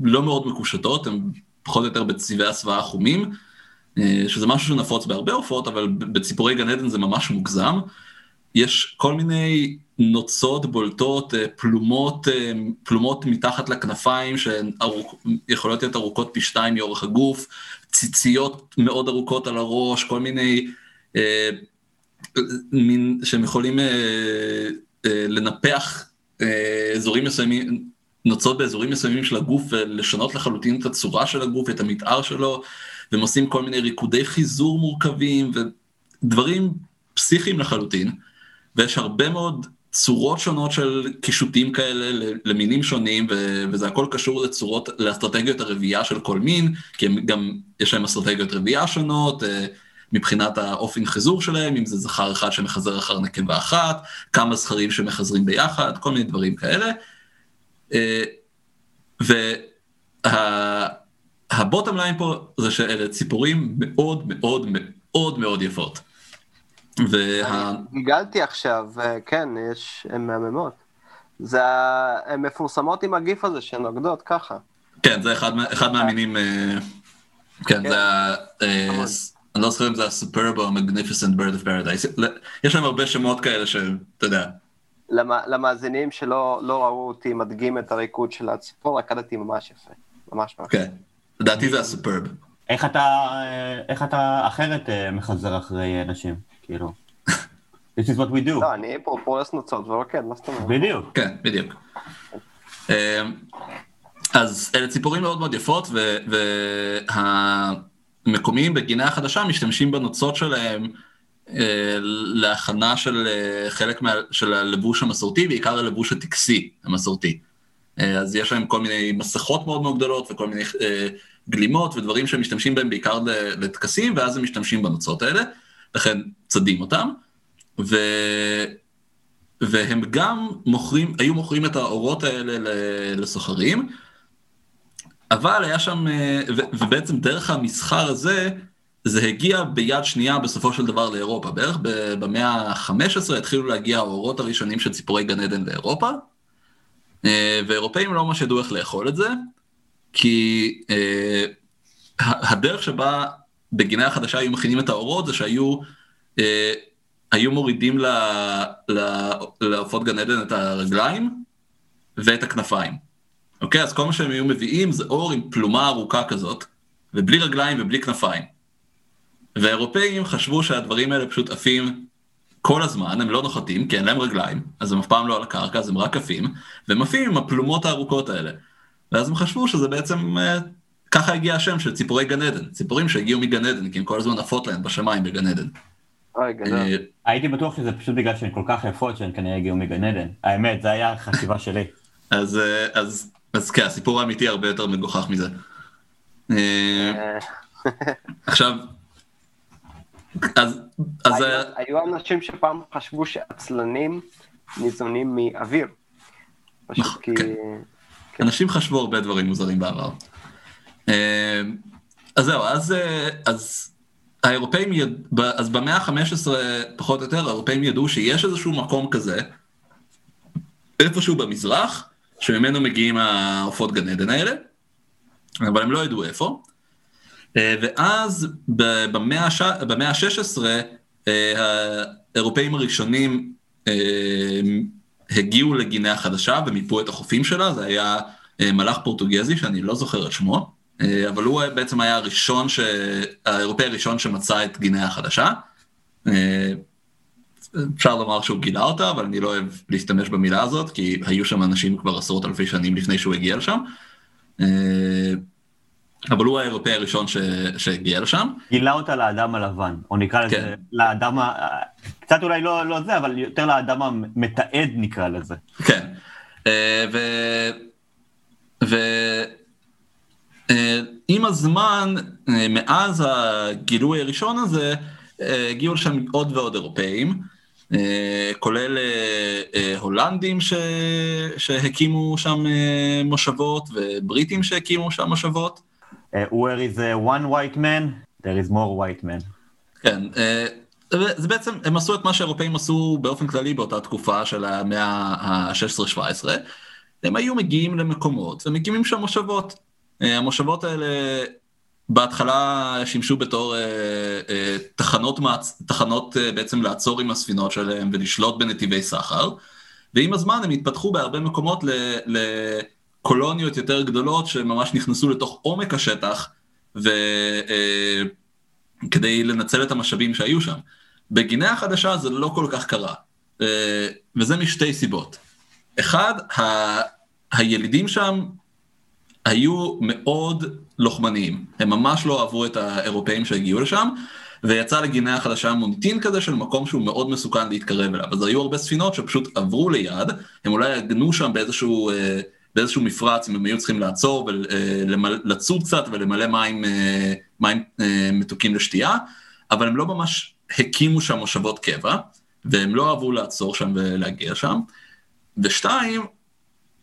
לא מאוד מקושטות, הן פחות או יותר בצבעי הסוואה חומים, uh, שזה משהו שנפוץ בהרבה עופות, אבל בציפורי גן עדן זה ממש מוגזם. יש כל מיני נוצות בולטות, אה, פלומות, אה, פלומות מתחת לכנפיים שהן ארוכ... יכולות להיות ארוכות פי שתיים מאורך הגוף, ציציות מאוד ארוכות על הראש, כל מיני, אה, מין, שהם יכולים אה, אה, לנפח אה, אזורים מסוימים, נוצות באזורים מסוימים של הגוף ולשנות לחלוטין את הצורה של הגוף, את המתאר שלו, והם עושים כל מיני ריקודי חיזור מורכבים ודברים פסיכיים לחלוטין. ויש הרבה מאוד צורות שונות של קישוטים כאלה למינים שונים, וזה הכל קשור לצורות, לאסטרטגיות הרבייה של כל מין, כי הם גם, יש להם אסטרטגיות רבייה שונות, אה, מבחינת האופן חיזור שלהם, אם זה זכר אחד שמחזר אחר נקבה אחת, כמה זכרים שמחזרים ביחד, כל מיני דברים כאלה. אה, והבוטם ליין פה זה שאלה ציפורים מאוד מאוד מאוד מאוד יפות. וה... גיגלתי עכשיו, כן, יש, הן מהממות. זה, הן מפורסמות עם הגיף הזה שנוגדות ככה. כן, זה אחד, אחד מהמינים, אה, כן, כן, זה ה... אה, אני לא זוכר אם זה ה-Superb או ה-Magnificent Bird of Paradise. יש להם הרבה שמות כאלה שאתה יודע. למאזינים שלא לא ראו אותי מדגים את הריקוד של הציפור, רקדתי ממש יפה. ממש ממש. כן, לדעתי זה ה-Superb. איך אתה, אה, איך אתה אחרת מחזר אחרי נשים? כאילו. This is what we do. לא, אני פה פורס נוצות ורוקד, מה זאת אומרת? בדיוק. כן, בדיוק. אמ, אז אלה ציפורים מאוד מאוד יפות, והמקומיים בגינה החדשה משתמשים בנוצות שלהם אה, להכנה של אה, חלק מה, של הלבוש המסורתי, בעיקר הלבוש הטקסי המסורתי. אה, אז יש להם כל מיני מסכות מאוד מאוד גדולות וכל מיני גלימות ודברים שהם משתמשים בהם בעיקר לטקסים, ואז הם משתמשים בנוצות האלה. לכן צדים אותם, ו... והם גם מוכרים, היו מוכרים את האורות האלה לסוחרים, אבל היה שם, ו... ובעצם דרך המסחר הזה, זה הגיע ביד שנייה בסופו של דבר לאירופה. בערך במאה ה-15 התחילו להגיע האורות הראשונים של ציפורי גן עדן לאירופה, אה, ואירופאים לא ממש ידעו איך לאכול את זה, כי אה, הדרך שבה בגינה החדשה היו מכינים את האורות זה שהיו אה, היו מורידים לעופות גן עדן את הרגליים ואת הכנפיים. אוקיי? אז כל מה שהם היו מביאים זה אור עם פלומה ארוכה כזאת, ובלי רגליים ובלי כנפיים. והאירופאים חשבו שהדברים האלה פשוט עפים כל הזמן, הם לא נוחתים, כי אין להם רגליים, אז הם אף פעם לא על הקרקע, אז הם רק עפים, והם עפים עם הפלומות הארוכות האלה. ואז הם חשבו שזה בעצם, אה, ככה הגיע השם של ציפורי גן עדן, ציפורים שהגיעו מגן עדן, כי הם כל הזמן עפות להם בשמיים בגן עדן. אה, הייתי בטוח שזה פשוט בגלל שהן כל כך יפות שהן כנראה הגיעו מגן עדן. האמת, זה היה החשיבה שלי. אז, אה, אז, אז כן, הסיפור האמיתי הרבה יותר מגוחך מזה. עכשיו, אז... אז היו, היו אנשים שפעם חשבו שעצלנים ניזונים מאוויר. פשוט נכון, כי... כן. כן. אנשים חשבו הרבה דברים מוזרים בעבר. אה, אז זהו, אז, אה, אז האירופאים, יד... אז במאה ה-15 פחות או יותר, האירופאים ידעו שיש איזשהו מקום כזה, איפשהו במזרח, שממנו מגיעים העופות גן עדן האלה, אבל הם לא ידעו איפה. אה, ואז במאה ה-16, האירופאים הראשונים הגיעו לגינאה החדשה ומיפו את החופים שלה, זה היה מלאך פורטוגזי שאני לא זוכר את שמו, אבל הוא בעצם היה הראשון, ש... האירופאי הראשון שמצא את גינאה החדשה. אפשר לומר שהוא גילה אותה, אבל אני לא אוהב להשתמש במילה הזאת, כי היו שם אנשים כבר עשרות אלפי שנים לפני שהוא הגיע לשם. אבל הוא האירופאי הראשון ש... שהגיע לשם. גילה אותה לאדם הלבן, או נקרא לזה, כן. לאדם, ה... קצת אולי לא, לא זה, אבל יותר לאדם המתעד נקרא לזה. כן, ו... ו... עם הזמן, מאז הגילוי הראשון הזה, הגיעו לשם עוד ועוד אירופאים, כולל הולנדים ש... שהקימו שם מושבות, ובריטים שהקימו שם מושבות. where is one white man, there is more white man. כן, זה בעצם, הם עשו את מה שהאירופאים עשו באופן כללי באותה תקופה של המאה ה-16-17. הם היו מגיעים למקומות ומקימים שם מושבות. המושבות האלה בהתחלה שימשו בתור תחנות, תחנות בעצם לעצור עם הספינות שלהם ולשלוט בנתיבי סחר, ועם הזמן הם התפתחו בהרבה מקומות ל... ל קולוניות יותר גדולות שממש נכנסו לתוך עומק השטח וכדי לנצל את המשאבים שהיו שם. בגינאה החדשה זה לא כל כך קרה, וזה משתי סיבות. אחד, ה... הילידים שם היו מאוד לוחמניים, הם ממש לא אהבו את האירופאים שהגיעו לשם, ויצא לגינאה החדשה מוניטין כזה של מקום שהוא מאוד מסוכן להתקרב אליו. אז היו הרבה ספינות שפשוט עברו ליד, הם אולי הגנו שם באיזשהו... באיזשהו מפרץ, אם הם היו צריכים לעצור ולצוד קצת ולמלא מים, מים מתוקים לשתייה, אבל הם לא ממש הקימו שם מושבות קבע, והם לא אהבו לעצור שם ולהגיע שם. ושתיים,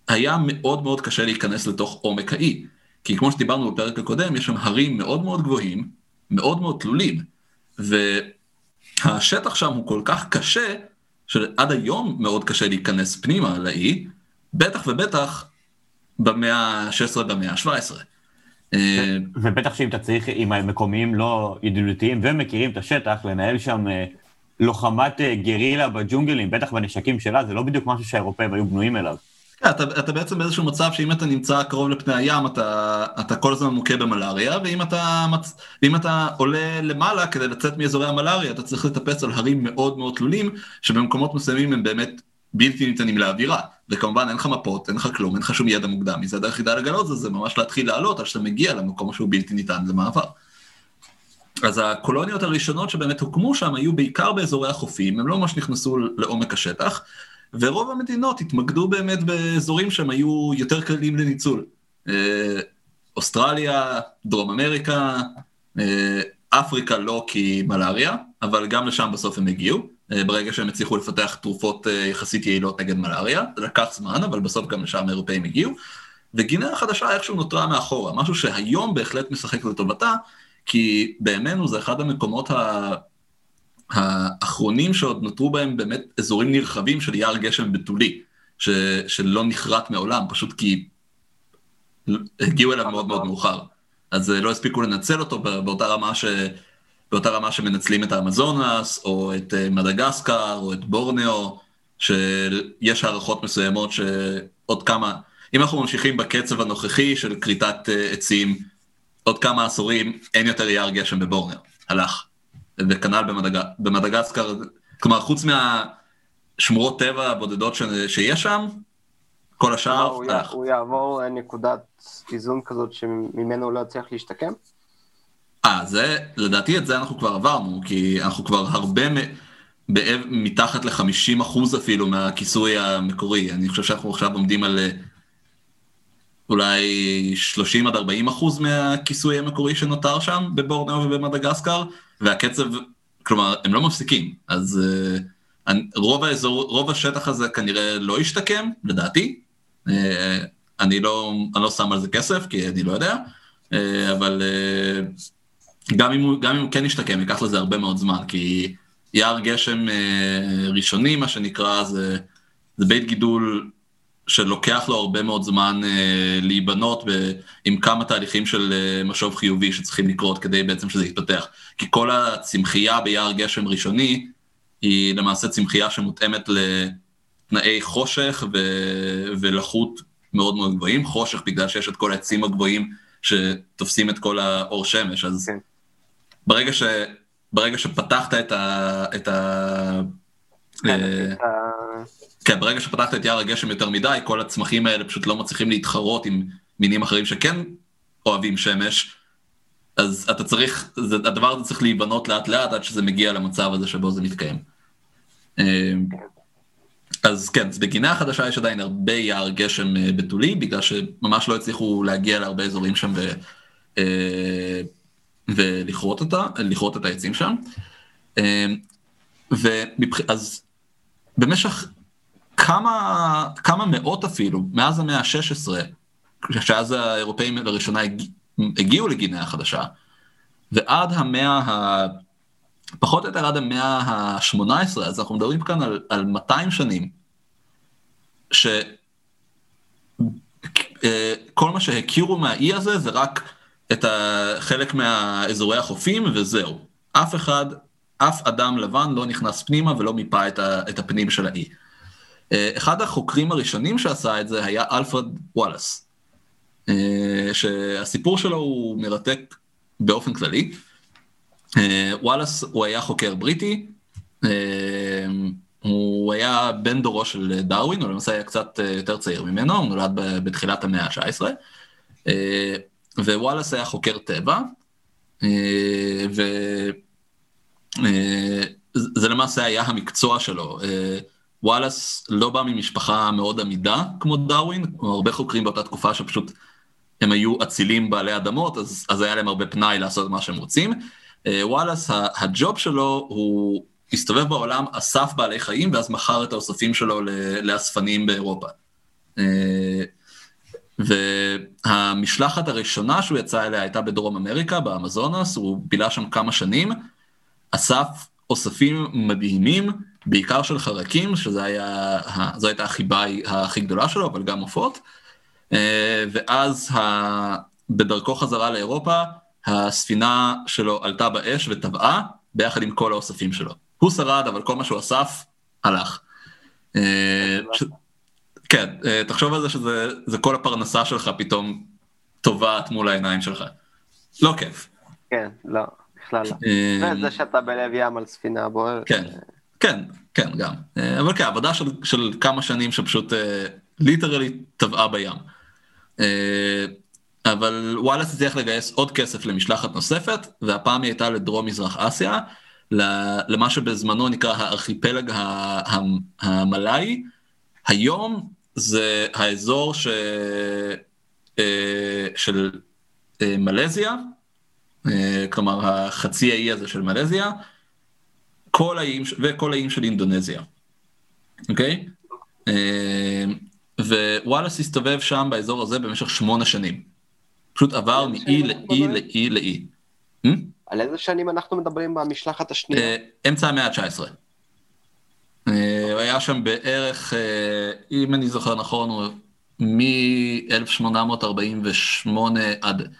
היה מאוד מאוד קשה להיכנס לתוך עומק האי, כי כמו שדיברנו בפרק הקודם, יש שם הרים מאוד מאוד גבוהים, מאוד מאוד תלולים, והשטח שם הוא כל כך קשה, שעד היום מאוד קשה להיכנס פנימה לאי, בטח ובטח במאה ה-16, במאה ה-17. ובטח שאם אתה צריך, אם המקומיים לא ידידותיים ומכירים את השטח, לנהל שם לוחמת גרילה בג'ונגלים, בטח בנשקים שלה, זה לא בדיוק משהו שהאירופאים היו בנויים אליו. כן, אתה, אתה בעצם באיזשהו מצב שאם אתה נמצא קרוב לפני הים, אתה, אתה כל הזמן מוכה במלאריה, ואם אתה, מצ... ואם אתה עולה למעלה כדי לצאת מאזורי המלאריה, אתה צריך לטפס על הרים מאוד מאוד תלולים, שבמקומות מסוימים הם באמת בלתי ניתנים לאווירה. וכמובן אין לך מפות, אין לך כלום, אין לך שום ידע מוקדם. מזה הדרך היחידה לגלות זה, זה ממש להתחיל לעלות עד שאתה מגיע למקום שהוא בלתי ניתן למעבר. אז הקולוניות הראשונות שבאמת הוקמו שם היו בעיקר באזורי החופים, הם לא ממש נכנסו לעומק השטח, ורוב המדינות התמקדו באמת באזורים שהם היו יותר קלים לניצול. אוסטרליה, דרום אמריקה, אפריקה לא כי מלאריה, אבל גם לשם בסוף הם הגיעו. ברגע שהם הצליחו לפתח תרופות יחסית יעילות נגד מלאריה, זה לקח זמן, אבל בסוף גם לשם האירופאים הגיעו. וגינאה החדשה איכשהו נותרה מאחורה, משהו שהיום בהחלט משחק לטובתה, כי בימינו זה אחד המקומות ה... האחרונים שעוד נותרו בהם באמת אזורים נרחבים של יער גשם בתולי, ש... שלא נחרט מעולם, פשוט כי הגיעו אליו מאוד מאוד מאוחר. אז לא הספיקו לנצל אותו באותה רמה ש... באותה רמה שמנצלים את האמזונס, או את אה, מדגסקר, או את בורנאו, שיש הערכות מסוימות שעוד כמה, אם אנחנו ממשיכים בקצב הנוכחי של כריתת אה, עצים, עוד כמה עשורים אין יותר יער גשם בבורנאו, הלך. וכנ"ל במדג... במדגסקר, כלומר חוץ מהשמורות טבע הבודדות ש... שיש שם, כל השאר הוא, הלך. הוא יעבור נקודת איזון כזאת שממנו לא יצליח להשתקם? אה, זה, לדעתי את זה אנחנו כבר עברנו, כי אנחנו כבר הרבה מ... בעב... מתחת ל-50 אחוז אפילו מהכיסוי המקורי. אני חושב שאנחנו עכשיו עומדים על אה, אולי 30 עד 40 אחוז מהכיסוי המקורי שנותר שם בבורנאו ובמדגסקר, והקצב, כלומר, הם לא מפסיקים. אז uh, רוב, האזור, רוב השטח הזה כנראה לא ישתקם, לדעתי. Uh, אני לא, אני לא שם על זה כסף, כי אני לא יודע, uh, אבל uh, גם אם, הוא, גם אם הוא כן ישתקם, ייקח לזה הרבה מאוד זמן, כי יער גשם uh, ראשוני, מה שנקרא, זה, זה בית גידול שלוקח לו הרבה מאוד זמן אה, להיבנות ב, עם כמה תהליכים של אה, משוב חיובי שצריכים לקרות כדי בעצם שזה יתפתח. כי כל הצמחייה ביער גשם ראשוני היא למעשה צמחייה שמותאמת לתנאי חושך ו, ולחות מאוד מאוד גבוהים. חושך בגלל שיש את כל העצים הגבוהים שתופסים את כל האור שמש, אז כן. ברגע, ש, ברגע שפתחת את ה... את ה כן, אה, את ה... כן, ברגע שפתחת את יער הגשם יותר מדי, כל הצמחים האלה פשוט לא מצליחים להתחרות עם מינים אחרים שכן אוהבים שמש, אז אתה צריך, זה, הדבר הזה צריך להיבנות לאט לאט עד שזה מגיע למצב הזה שבו זה מתקיים. אמ, אז כן, אז בגינה החדשה יש עדיין הרבה יער גשם אה, בתולי, בגלל שממש לא הצליחו להגיע להרבה אזורים שם ו, אה, ולכרות אותה, לכרות את העצים שם. ומבח... אז במשך כמה, כמה מאות אפילו, מאז המאה ה-16, שאז האירופאים לראשונה הגיעו לגינאה החדשה, ועד המאה ה... פחות או יותר עד המאה ה-18, אז אנחנו מדברים כאן על, על 200 שנים, שכל אה, מה שהכירו מהאי הזה זה רק את חלק מהאזורי החופים וזהו. אף אחד, אף אדם לבן לא נכנס פנימה ולא מיפה את הפנים של האי. אה, אחד החוקרים הראשונים שעשה את זה היה אלפרד וואלאס, אה, שהסיפור שלו הוא מרתק באופן כללי. אה, וואלאס הוא היה חוקר בריטי, הוא היה בן דורו של דרווין, הוא למעשה היה קצת יותר צעיר ממנו, הוא נולד בתחילת המאה ה-19, ווואלאס היה חוקר טבע, וזה למעשה היה המקצוע שלו. וואלאס לא בא ממשפחה מאוד עמידה כמו דרווין, כמו הרבה חוקרים באותה תקופה שפשוט הם היו אצילים בעלי אדמות, אז, אז היה להם הרבה פנאי לעשות מה שהם רוצים. אה, וואלאס, הג'וב שלו הוא הסתובב בעולם, אסף בעלי חיים, ואז מכר את האוספים שלו לאספנים באירופה. אה, והמשלחת הראשונה שהוא יצא אליה הייתה בדרום אמריקה, באמזונס, הוא בילה שם כמה שנים, אסף אוספים מדהימים, בעיקר של חרקים, שזו הייתה החיבה הכי גדולה שלו, אבל גם עופות. אה, ואז. בדרכו חזרה לאירופה, הספינה שלו עלתה באש וטבעה, ביחד עם כל האוספים שלו. הוא שרד, אבל כל מה שהוא אסף, הלך. אה. כן, אה, תחשוב על זה שזה כל הפרנסה שלך פתאום טובעת מול העיניים שלך. לא כיף. כן, לא, בכלל לא. וזה שאתה בלב ים על ספינה בוערת. כן. כן, כן, גם. אה, אבל כן, עבודה של, של כמה שנים שפשוט ליטרלי אה, טבעה בים. אה, אבל וואלאס הצליח לגייס עוד כסף למשלחת נוספת, והפעם היא הייתה לדרום מזרח אסיה, למה שבזמנו נקרא הארכיפלג המלאי. היום זה האזור ש... של מלזיה, כלומר החצי האי הזה של מלזיה, כל האיים, וכל האיים של אינדונזיה, אוקיי? אה, ווואלאס הסתובב שם באזור הזה במשך שמונה שנים. פשוט עבר מאי לאי לאי לאי. אה? על איזה שנים אנחנו מדברים במשלחת השנייה? אה, אמצע המאה ה-19. הוא היה שם בערך, אם אני זוכר נכון, הוא מ-1848 עד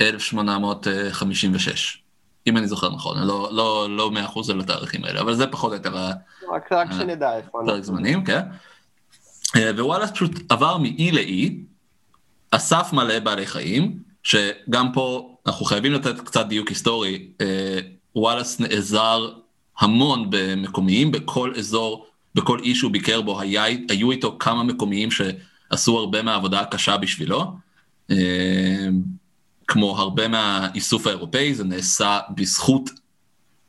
1856. אם אני זוכר נכון, לא, לא, לא 100% על התאריכים האלה, אבל זה פחות או יותר רק, רק שנדע איפה פרק זמנים, כן. אה, ווואלאס פשוט עבר מאי לאי, אסף מלא בעלי חיים, שגם פה אנחנו חייבים לתת קצת דיוק היסטורי, אה, וואלאס נעזר המון במקומיים, בכל אזור, בכל אי שהוא ביקר בו, היה, היו איתו כמה מקומיים שעשו הרבה מהעבודה הקשה בשבילו. כמו הרבה מהאיסוף האירופאי, זה נעשה בזכות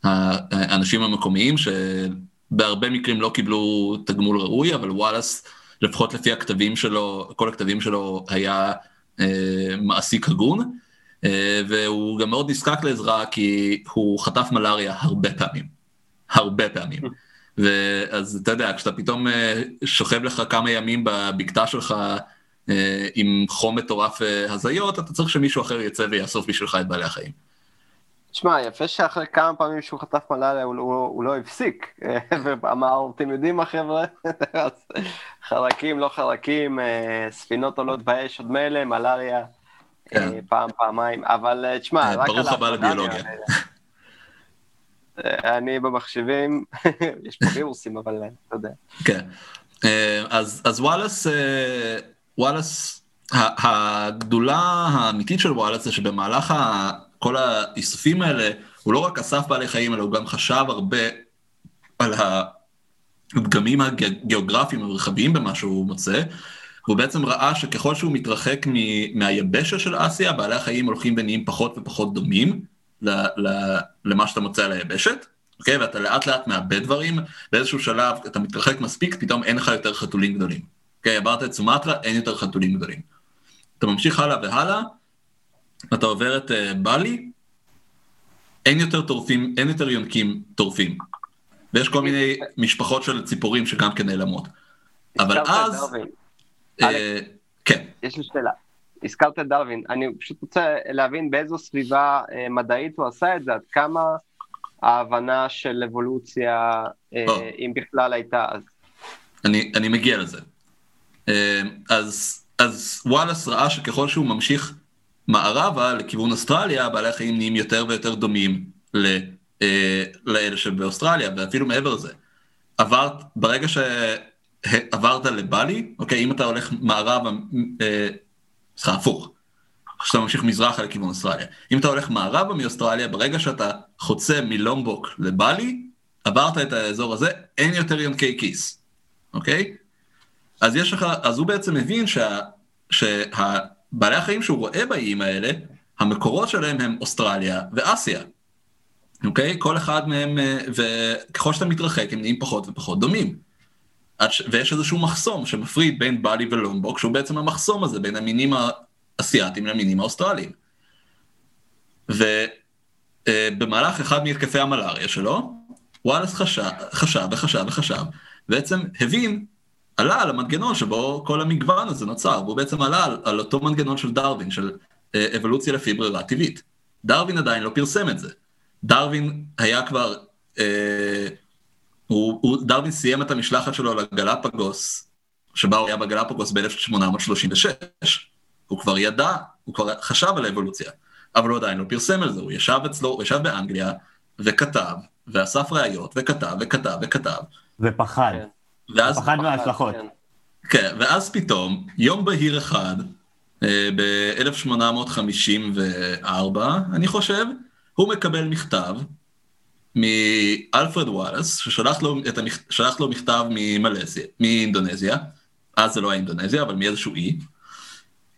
האנשים המקומיים, שבהרבה מקרים לא קיבלו תגמול ראוי, אבל וואלאס, לפחות לפי הכתבים שלו, כל הכתבים שלו היה אה, מעסיק הגון, אה, והוא גם מאוד נזקק לעזרה כי הוא חטף מלאריה הרבה פעמים. הרבה פעמים. ואז אתה יודע, כשאתה פתאום אה, שוכב לך כמה ימים בבקתה שלך, עם חום מטורף אה, הזיות, אתה צריך שמישהו אחר יצא ויאסוף בשבילך את בעלי החיים. תשמע, יפה שאחרי כמה פעמים שהוא חטף מלאריה הוא, הוא, הוא לא הפסיק, ואמר, אתם יודעים מה חבר'ה? חרקים, לא חרקים, אה, ספינות עולות באש עוד מילא, מלאריה כן. פעם, פעמיים, אבל תשמע, רק על... ברוך הבא לביולוגיה. אני במחשבים, יש פה וירוסים, אבל אתה יודע. כן, אז, אז וואלאס... וואלאס, הגדולה האמיתית של וואלאס זה שבמהלך כל האיסופים האלה, הוא לא רק אסף בעלי חיים, אלא הוא גם חשב הרבה על הפגמים הגיאוגרפיים הרחבים במה שהוא מוצא. והוא בעצם ראה שככל שהוא מתרחק מהיבשת של אסיה, בעלי החיים הולכים ונהיים פחות ופחות דומים למה שאתה מוצא על היבשת, אוקיי? ואתה לאט לאט מאבד דברים, באיזשהו שלב אתה מתרחק מספיק, פתאום אין לך יותר חתולים גדולים. אוקיי, עברת את סומטרה, אין יותר חתולים גדולים. אתה ממשיך הלאה והלאה, אתה עובר את uh, בלי, אין יותר טורפים, אין יותר יונקים טורפים. ויש כל מיני משפחות של ציפורים שגם כן נעלמות. אבל אז... אה, כן. יש לי שאלה. הזכרת את דרווין, אני פשוט רוצה להבין באיזו סביבה אה, מדעית הוא עשה את זה, עד כמה ההבנה של אבולוציה, אה, אם בכלל הייתה אז. אני, אני מגיע לזה. אמ, אז, אז וואלאס ראה שככל שהוא ממשיך מערבה לכיוון אוסטרליה, בעלי החיים נהיים יותר ויותר דומים ל, אה, לאלה שבאוסטרליה, ואפילו מעבר לזה. עברת, ברגע שעברת לבלי, אוקיי, אם אתה הולך מערבה, אה, סליחה, אה, הפוך, כשאתה ממשיך מזרחה לכיוון אוסטרליה. אם אתה הולך מערבה מאוסטרליה, ברגע שאתה חוצה מלומבוק לבלי, עברת את האזור הזה, אין יותר יונקי כיס, אוקיי? אז יש לך, אז הוא בעצם מבין שה, שהבעלי החיים שהוא רואה באיים האלה, המקורות שלהם הם אוסטרליה ואסיה. אוקיי? כל אחד מהם, אה, וככל שאתה מתרחק הם נהיים פחות ופחות דומים. ויש איזשהו מחסום שמפריד בין בלי ולומבוק, שהוא בעצם המחסום הזה בין המינים האסייתיים למינים האוסטרליים. ובמהלך אה, אחד מהתקפי המלאריה שלו, וואלאס חשב וחשב וחשב, בעצם הבין עלה על המנגנון שבו כל המגוון הזה נוצר, והוא בעצם עלה על, על אותו מנגנון של דרווין, של אה, אבולוציה לפי ברירה טבעית. דרווין עדיין לא פרסם את זה. דרווין היה כבר, אה, הוא, הוא, דרווין סיים את המשלחת שלו לגלפגוס, שבה הוא היה בגלפגוס ב-1836. הוא כבר ידע, הוא כבר חשב על האבולוציה, אבל הוא עדיין לא פרסם על זה, הוא ישב אצלו, הוא ישב באנגליה, וכתב, ואסף ראיות, וכתב, וכתב, וכתב. ופחד. ואז... פחד מההשלכות. כן. ואז פתאום, יום בהיר אחד, אה, ב-1854, אני חושב, הוא מקבל מכתב מאלפרד וואלאס, ששלח לו, המכ... לו מכתב ממלזיה, מאינדונזיה, אז זה לא היה אינדונזיה, אבל מאיזשהו אי,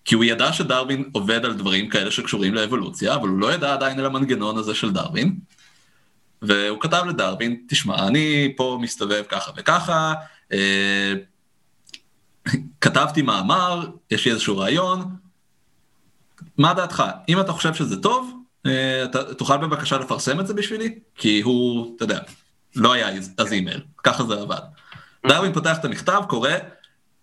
כי הוא ידע שדרווין עובד על דברים כאלה שקשורים לאבולוציה, אבל הוא לא ידע עדיין על המנגנון הזה של דרווין, והוא כתב לדרווין, תשמע, אני פה מסתובב ככה וככה, כתבתי מאמר, יש לי איזשהו רעיון, מה דעתך? אם אתה חושב שזה טוב, אה, אתה תוכל בבקשה לפרסם את זה בשבילי? כי הוא, אתה יודע, לא היה אז אימייל, ככה זה עבד. דרווין פותח את המכתב, קורא,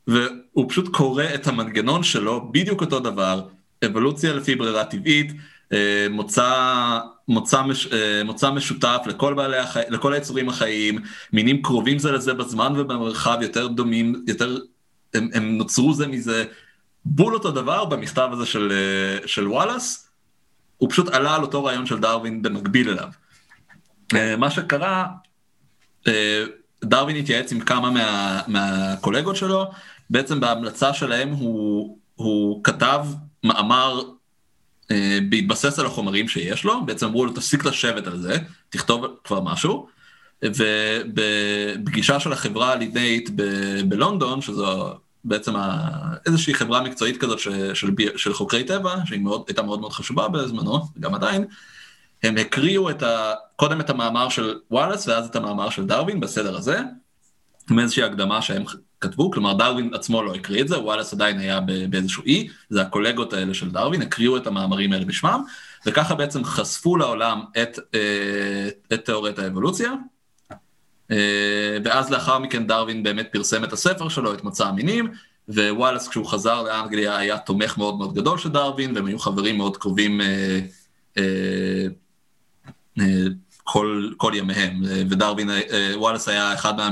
והוא פשוט קורא את המנגנון שלו, בדיוק אותו דבר, אבולוציה לפי ברירה טבעית, אה, מוצא, מוצא, מש, אה, מוצא משותף לכל, בעלי החי, לכל היצורים החיים, מינים קרובים זה לזה בזמן ובמרחב, יותר דומים, יותר, הם, הם נוצרו זה מזה, בול אותו דבר במכתב הזה של, אה, של וואלאס, הוא פשוט עלה על אותו רעיון של דרווין במקביל אליו. אה, מה שקרה, אה, דרווין התייעץ עם כמה מה, מהקולגות שלו, בעצם בהמלצה שלהם הוא, הוא כתב מאמר אה, בהתבסס על החומרים שיש לו, בעצם אמרו לו תפסיק לשבת על זה, תכתוב כבר משהו, ובפגישה של החברה הלידית בלונדון, שזו בעצם איזושהי חברה מקצועית כזאת של, של, של חוקרי טבע, שהיא מאוד, הייתה מאוד מאוד חשובה בזמנו, גם עדיין, הם הקריאו את ה, קודם את המאמר של וואלאס ואז את המאמר של דרווין בסדר הזה, עם איזושהי הקדמה שהם כתבו, כלומר דרווין עצמו לא הקריא את זה, וואלאס עדיין היה באיזשהו אי, זה הקולגות האלה של דרווין, הקריאו את המאמרים האלה בשמם, וככה בעצם חשפו לעולם את, אה, את תיאוריית האבולוציה, אה, ואז לאחר מכן דרווין באמת פרסם את הספר שלו, את מצע המינים, ווואלאס כשהוא חזר לאנגליה היה תומך מאוד מאוד גדול של דרווין, והם היו חברים מאוד קרובים אה, כל, כל ימיהם, ודרווין, וואלאס היה אחד מה...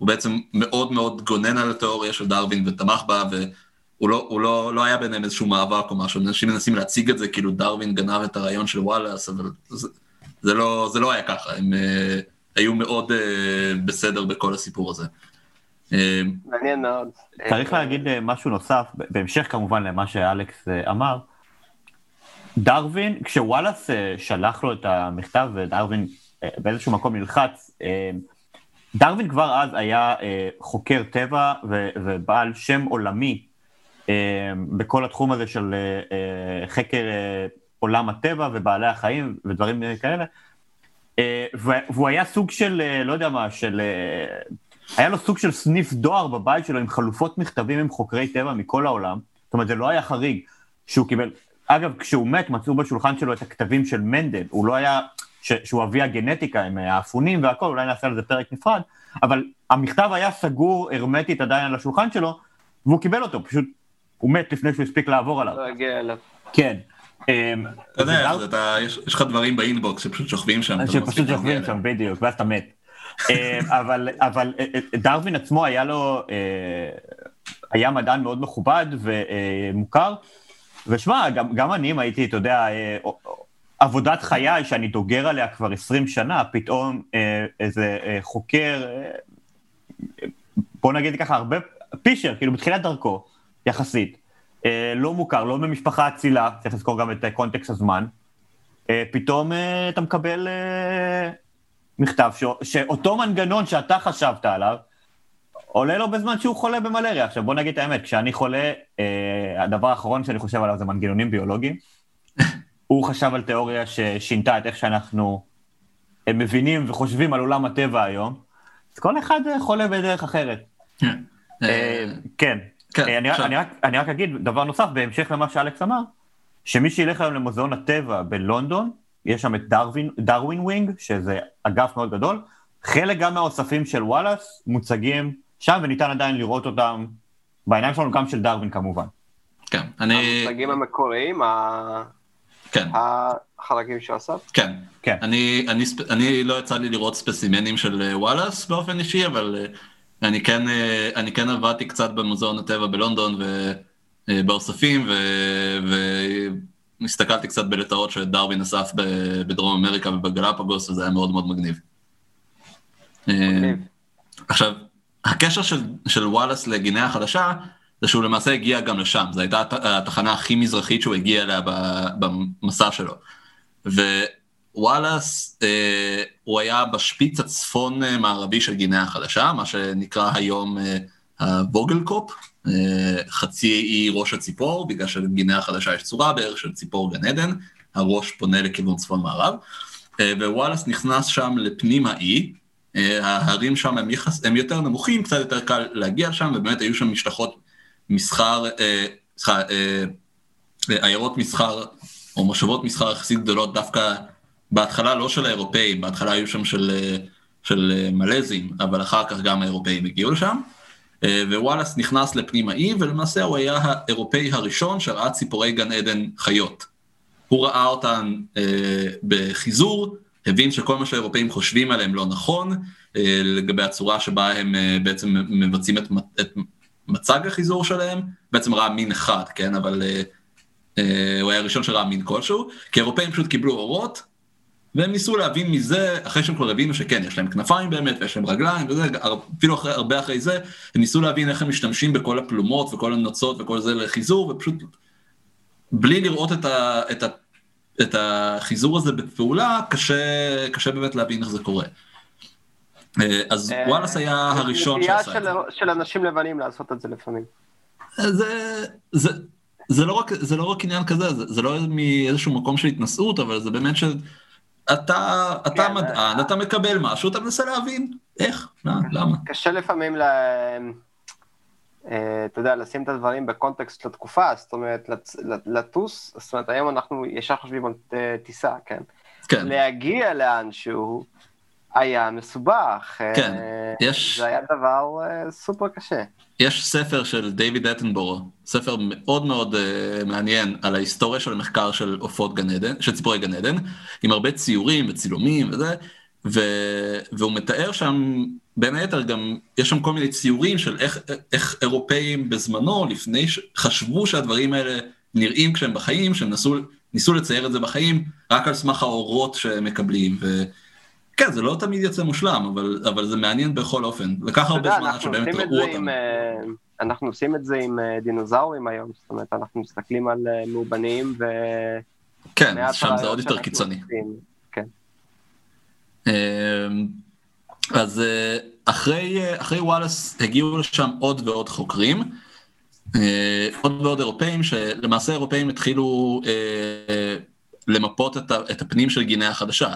הוא בעצם מאוד מאוד גונן על התיאוריה של דרווין ותמך בה, והוא לא, לא, לא היה ביניהם איזשהו מאבק או משהו, אנשים מנסים להציג את זה כאילו דרווין גנב את הרעיון של וואלאס, אבל זה, זה, לא, זה לא היה ככה, הם uh, היו מאוד uh, בסדר בכל הסיפור הזה. מעניין מאוד. צריך להגיד משהו נוסף, בהמשך כמובן למה שאלכס אמר, דרווין, כשוואלאס שלח לו את המכתב ודרווין באיזשהו מקום נלחץ, דרווין כבר אז היה אה, חוקר טבע ו- ובעל שם עולמי אה, בכל התחום הזה של אה, אה חקר אה, עולם הטבע ובעלי החיים ודברים כאלה. אה, והוא היה סוג של, אה, לא יודע מה, של... אה, היה לו סוג של סניף דואר בבית שלו עם חלופות מכתבים עם חוקרי טבע מכל העולם. זאת אומרת, זה לא היה חריג שהוא קיבל... אגב, כשהוא מת, מצאו בשולחן שלו את הכתבים של מנדל. הוא לא היה... ש, שהוא אבי הגנטיקה עם האפונים והכל, אולי נעשה על זה פרק נפרד, אבל המכתב היה סגור הרמטית עדיין על השולחן שלו, והוא קיבל אותו, פשוט הוא מת לפני שהוא הספיק לעבור עליו. לא הגיע אליו. כן. אמ, אתה יודע, יש לך דברים באינבוקס שפשוט שוכבים שם. שפשוט שוכבים שם, בדיוק, ואז אתה מת. אמ, אבל אבל אה, אה, דרווין עצמו היה לו, אה, היה מדען מאוד מכובד ומוכר, ושמע, גם אני, אם הייתי, אתה יודע, עבודת חיי שאני דוגר עליה כבר 20 שנה, פתאום אה, איזה אה, חוקר, אה, בוא נגיד ככה, הרבה, פישר, כאילו בתחילת דרכו, יחסית, אה, לא מוכר, לא ממשפחה אצילה, צריך לזכור גם את אה, קונטקסט הזמן, אה, פתאום אה, אתה מקבל אה, מכתב ש, שאותו מנגנון שאתה חשבת עליו, עולה לו בזמן שהוא חולה במלריה. עכשיו בוא נגיד את האמת, כשאני חולה, אה, הדבר האחרון שאני חושב עליו זה מנגנונים ביולוגיים. הוא חשב על תיאוריה ששינתה את איך שאנחנו מבינים וחושבים על עולם הטבע היום, אז כל אחד חולה בדרך אחרת. כן. אה, כן. כן אה, אני רק אגיד דבר נוסף, בהמשך למה שאלכס אמר, שמי שילך היום למוזיאון הטבע בלונדון, יש שם את Darwin Wing, שזה אגף מאוד גדול, חלק גם מהאוספים של וואלאס מוצגים שם, וניתן עדיין לראות אותם בעיניים שלנו, גם של דרווין כמובן. כן, אני... המוצגים המקוריים, כן. החלקים שאסף? כן. כן. אני, אני, אני לא יצא לי לראות ספסימנים של אה, וואלאס באופן אישי, אבל אה, אני כן, אה, אני כן עבדתי קצת במוזיאון הטבע בלונדון ובאוספים, והסתכלתי קצת בלטאות שדרווין אסף בדרום אמריקה ובגלפגוס, וזה היה מאוד מאוד מגניב. מגניב. עכשיו, הקשר של, של וואלאס לגינאה החדשה, זה שהוא למעשה הגיע גם לשם, זו הייתה התחנה הכי מזרחית שהוא הגיע אליה במסע שלו. ווואלאס, אה, הוא היה בשפיץ הצפון אה, מערבי של גינאה החדשה, מה שנקרא היום אה, הווגלקופ, אה, חצי אי ראש הציפור, בגלל שלגינאה החדשה יש צורה בערך של ציפור גן עדן, הראש פונה לכיוון צפון מערב, אה, ווואלאס נכנס שם לפנים האי, אה, ההרים שם הם, יחס, הם יותר נמוכים, קצת יותר קל להגיע שם, ובאמת היו שם משלחות מסחר, אה, סליחה, אה, עיירות מסחר או מושבות מסחר יחסית גדולות דווקא בהתחלה לא של האירופאים, בהתחלה היו שם של, אה, של מלזים, אבל אחר כך גם האירופאים הגיעו לשם. ווואלאס נכנס לפנים האי, ולמעשה הוא היה האירופאי הראשון שראה ציפורי גן עדן חיות. הוא ראה אותן אה, בחיזור, הבין שכל מה שהאירופאים חושבים עליהם לא נכון, אה, לגבי הצורה שבה הם אה, בעצם מבצעים את, את מצג החיזור שלהם, בעצם ראה מין אחד, כן, אבל uh, הוא היה הראשון שראה מין כלשהו, כי האירופאים פשוט קיבלו אורות, והם ניסו להבין מזה, אחרי שהם כבר הבינו שכן, יש להם כנפיים באמת, ויש להם רגליים, וזה, אפילו אחרי, הרבה אחרי זה, הם ניסו להבין איך הם משתמשים בכל הפלומות וכל הנוצות וכל זה לחיזור, ופשוט בלי לראות את, ה, את, ה, את החיזור הזה בפעולה, קשה, קשה באמת להבין איך זה קורה. אה, אז אה, וואלאס היה הראשון שעשה את זה. של אנשים לבנים לעשות את זה לפעמים. זה, זה, זה, לא, רק, זה לא רק עניין כזה, זה, זה לא מאיזשהו מקום של התנשאות, אבל זה באמת שאתה אתה כן, מדען, אה, אתה מקבל משהו, אתה מנסה להבין איך, מה, למה. קשה לפעמים ל... אתה יודע, לשים את הדברים בקונטקסט לתקופה, זאת אומרת, לטוס, זאת אומרת, היום אנחנו ישר חושבים על טיסה, כן? כן. להגיע לאנשהו, היה מסובך. כן, אה, יש... זה היה דבר אה, סופר קשה. יש ספר של דיוויד אטנבורו, ספר מאוד מאוד uh, מעניין על ההיסטוריה של המחקר של עופות גן עדן, של ציפורי גן עדן, עם הרבה ציורים וצילומים וזה, ו... והוא מתאר שם, בין היתר גם, יש שם כל מיני ציורים של איך, איך אירופאים בזמנו, לפני שחשבו שהדברים האלה נראים כשהם בחיים, שהם נסו, ניסו לצייר את זה בחיים, רק על סמך האורות שהם מקבלים. ו... כן, זה לא תמיד יוצא מושלם, אבל, אבל זה מעניין בכל אופן. לקח הרבה זמן עד שבאמת ראו אותם. אה, אנחנו עושים את זה עם אה, דינוזאורים היום, זאת אומרת, אנחנו מסתכלים על אה, מאובנים ו... כן, שם זה עוד יותר קיצוני. כן. אמ, אז אחרי, אחרי וואלאס הגיעו לשם עוד ועוד חוקרים, עוד ועוד אירופאים, שלמעשה אירופאים התחילו למפות את הפנים של גינאה החדשה.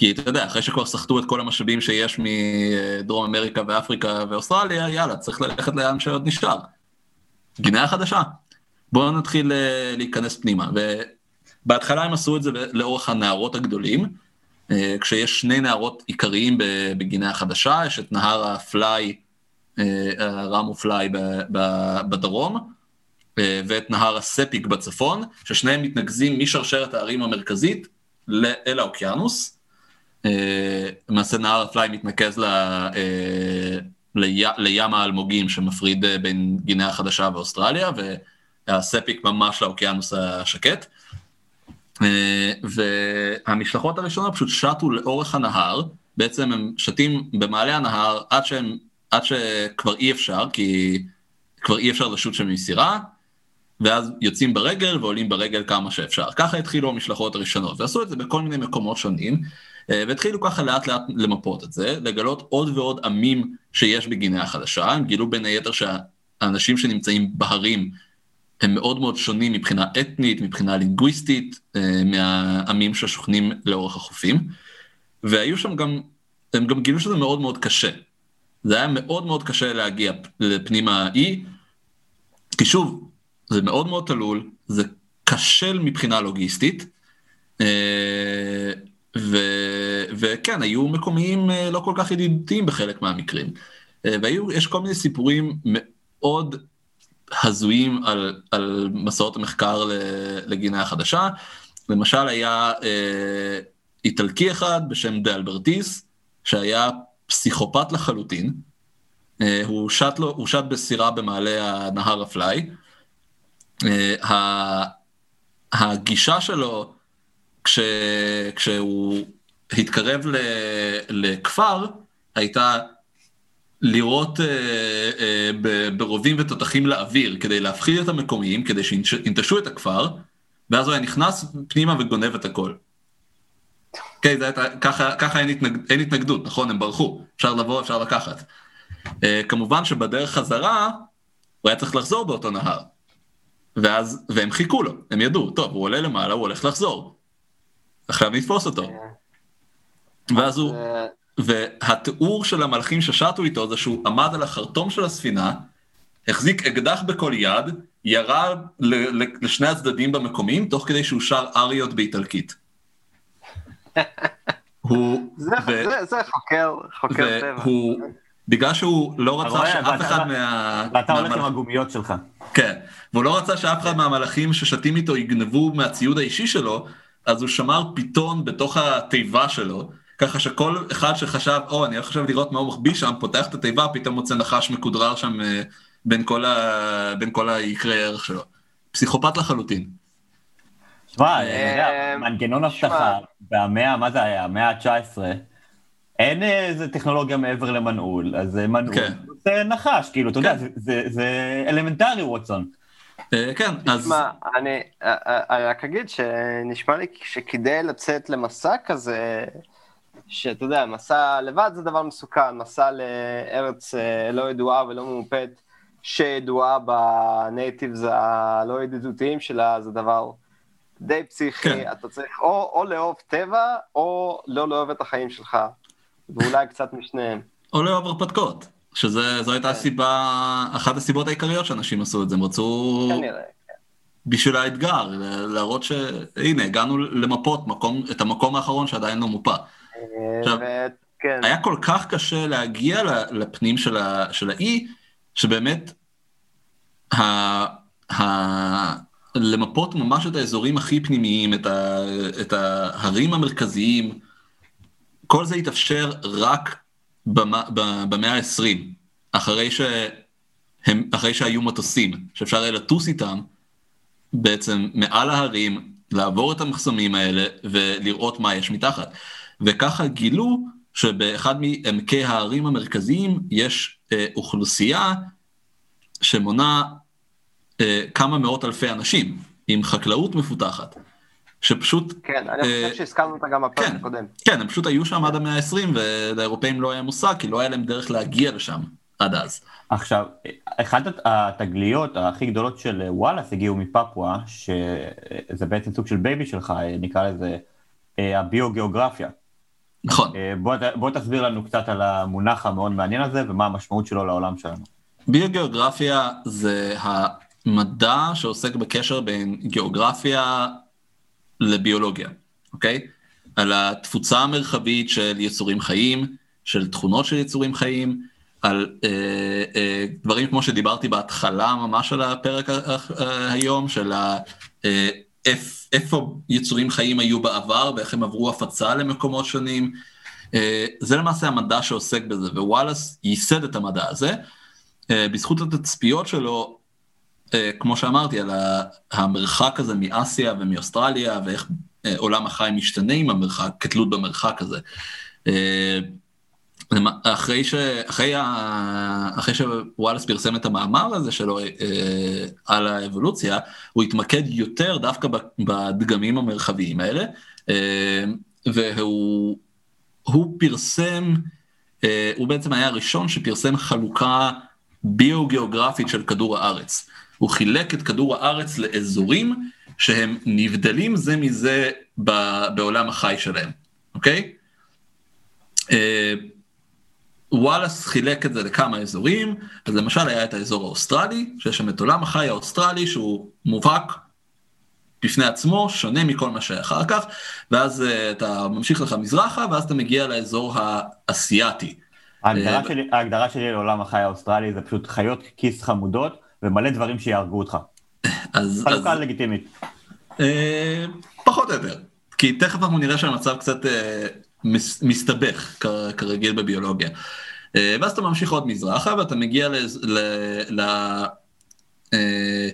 כי אתה יודע, אחרי שכבר סחטו את כל המשאבים שיש מדרום אמריקה ואפריקה ואוסטרליה, יאללה, צריך ללכת לאן שעוד נשאר. גינאה חדשה. בואו נתחיל אה, להיכנס פנימה. ובהתחלה הם עשו את זה לאורך הנהרות הגדולים, אה, כשיש שני נהרות עיקריים בגינאה החדשה, יש את נהר הפליי, אה, הרמו פליי בדרום, ואת נהר הספיק בצפון, ששניהם מתנקזים משרשרת הערים המרכזית אל האוקיינוס. אה, למעשה נהר הפליי מתנקז ל, אה, לי, לים האלמוגים שמפריד אה, בין גינאה החדשה ואוסטרליה, והספיק ממש לאוקיינוס השקט. והמשלחות הראשונות פשוט שטו לאורך הנהר, בעצם הם שתים במעלה הנהר עד, שהם, עד שכבר אי אפשר, כי כבר אי אפשר לשוט שם מסירה, ואז יוצאים ברגל ועולים ברגל כמה שאפשר. ככה התחילו המשלחות הראשונות, ועשו את זה בכל מיני מקומות שונים. אה, והתחילו ככה לאט לאט למפות את זה, לגלות עוד ועוד עמים שיש בגינאה החדשה, הם גילו בין היתר שהאנשים שנמצאים בהרים הם מאוד מאוד שונים מבחינה אתנית, מבחינה לינגוויסטית, אה, מהעמים ששוכנים לאורך החופים, והיו שם גם, הם גם גילו שזה מאוד מאוד קשה. זה היה מאוד מאוד קשה להגיע לפנים האי, כי שוב, זה מאוד מאוד תלול, זה קשה מבחינה לוגיסטית, אה, ו, וכן, היו מקומיים אה, לא כל כך ידידותיים בחלק מהמקרים. אה, ויש כל מיני סיפורים מאוד הזויים על, על מסעות המחקר לגינה החדשה. למשל היה אה, איטלקי אחד בשם דה אלברטיס, שהיה פסיכופת לחלוטין. אה, הוא שט, לו, הוא שט בסירה במעלה הנהר הפליי. אה, הגישה שלו כש, כשהוא התקרב ל, לכפר, הייתה לירות אה, אה, ברובים ותותחים לאוויר כדי להפחיד את המקומיים, כדי שינטשו את הכפר, ואז הוא היה נכנס פנימה וגונב את הכל. אוקיי, okay, ככה, ככה אין, התנג, אין התנגדות, נכון? הם ברחו, אפשר לבוא, אפשר לקחת. אה, כמובן שבדרך חזרה, הוא היה צריך לחזור באותו נהר. ואז, והם חיכו לו, הם ידעו, טוב, הוא עולה למעלה, הוא הולך לחזור. עכשיו נתפוס אותו. ואז הוא, אה, והתיאור של המלאכים ששטו איתו זה שהוא עמד על החרטום של הספינה, החזיק אקדח בכל יד, ירה לשני הצדדים במקומים, תוך כדי שהוא שר אריות באיטלקית. הוא... זה, ו... זה, זה חוקר, חוקר טבע. והוא, בגלל שהוא לא רצה שאף אחד מה... ואתה הולך עם הגומיות שלך. כן, והוא לא רצה שאף אחד מהמלאכים ששתים איתו יגנבו מהציוד האישי שלו, אז הוא שמר פיתון בתוך התיבה שלו, ככה שכל אחד שחשב, או, אני הולך עכשיו לראות מה הוא מחביא שם, פותח את התיבה, פתאום מוצא נחש מכודרר שם אה, בין כל, ה... בין כל היקרי ערך שלו. פסיכופת לחלוטין. תשמע, אה, מנגנון אבטחה במאה, מה זה היה? המאה ה-19, אין איזה טכנולוגיה מעבר למנעול, אז מנעול כן. זה נחש, כאילו, אתה יודע, כן. זה אלמנטרי, ווטסון. אה, כן, אז... תשמע, אני רק אגיד שנשמע לי שכדי לצאת למסע כזה, שאתה יודע, מסע לבד זה דבר מסוכן, מסע לארץ אה, לא ידועה ולא ממופת, שידועה בנייטיבס הלא ידידותיים שלה, זה דבר די פסיכי, כן. אתה צריך או, או לאהוב טבע, או לא לאהוב את החיים שלך, ואולי קצת משניהם. או לאהוב הרפתקאות, שזו הייתה כן. הסיבה, אחת הסיבות העיקריות שאנשים עשו את זה, הם רצו... כנראה. כן. בשביל האתגר, להראות שהנה, הגענו למפות מקום, את המקום האחרון שעדיין לא מופה. עכשיו. כן. היה כל כך קשה להגיע לפנים של, ה, של האי, שבאמת ה, ה, למפות ממש את האזורים הכי פנימיים, את, ה, את ההרים המרכזיים, כל זה התאפשר רק במאה ה-20, אחרי, אחרי שהיו מטוסים, שאפשר היה לטוס איתם בעצם מעל ההרים, לעבור את המחסומים האלה ולראות מה יש מתחת. וככה גילו שבאחד מעמקי ההרים המרכזיים יש אה, אוכלוסייה שמונה אה, כמה מאות אלפי אנשים עם חקלאות מפותחת. שפשוט... כן, אני חושב אה, שהזכרנו אותה גם בפרק כן, הקודם. כן, הם פשוט היו שם עד המאה ה-20 ולאירופאים לא היה מושג, כי לא היה להם דרך להגיע לשם עד אז. עכשיו, אחת התגליות הכי גדולות של וואלאס הגיעו מפפואה, שזה בעצם סוג של baby שלך, נקרא לזה הביוגיאוגרפיה. נכון. אה, בוא, בוא תסביר לנו קצת על המונח המאוד מעניין הזה ומה המשמעות שלו לעולם שלנו. ביוגיאוגרפיה זה המדע שעוסק בקשר בין גיאוגרפיה לביולוגיה, אוקיי? על התפוצה המרחבית של יצורים חיים, של תכונות של יצורים חיים, על אה, אה, דברים כמו שדיברתי בהתחלה ממש על הפרק אה, היום, של ה... אה, איפה יצורים חיים היו בעבר ואיך הם עברו הפצה למקומות שונים. אה, זה למעשה המדע שעוסק בזה, ווואלאס ייסד את המדע הזה. אה, בזכות התצפיות שלו, אה, כמו שאמרתי, על המרחק הזה מאסיה ומאוסטרליה, ואיך עולם החי משתנה עם המרחק, כתלות במרחק הזה. אחרי, ש... אחרי, ה... אחרי שוואלאס פרסם את המאמר הזה שלו אה, על האבולוציה, הוא התמקד יותר דווקא בדגמים המרחביים האלה, אה, והוא פרסם, אה, הוא בעצם היה הראשון שפרסם חלוקה ביוגיאוגרפית של כדור הארץ. הוא חילק את כדור הארץ לאזורים שהם נבדלים זה מזה בעולם החי שלהם, אוקיי? וואלאס חילק את זה לכמה אזורים, אז למשל היה את האזור האוסטרלי, שיש שם את עולם החי האוסטרלי שהוא מובהק בפני עצמו, שונה מכל מה שהיה אחר כך, ואז אה, אתה ממשיך לך מזרחה, ואז אתה מגיע לאזור האסייתי. ההגדרה, אה, שלי, ההגדרה שלי לעולם החי האוסטרלי זה פשוט חיות כיס חמודות ומלא דברים שיהרגו אותך. אז... חלוקה אז, לגיטימית. אה, פחות או יותר, כי תכף אנחנו נראה שהמצב קצת... מסתבך כרגיל בביולוגיה. אה, ואז אתה ממשיך עוד מזרחה ואתה מגיע ל... ל, ל אה,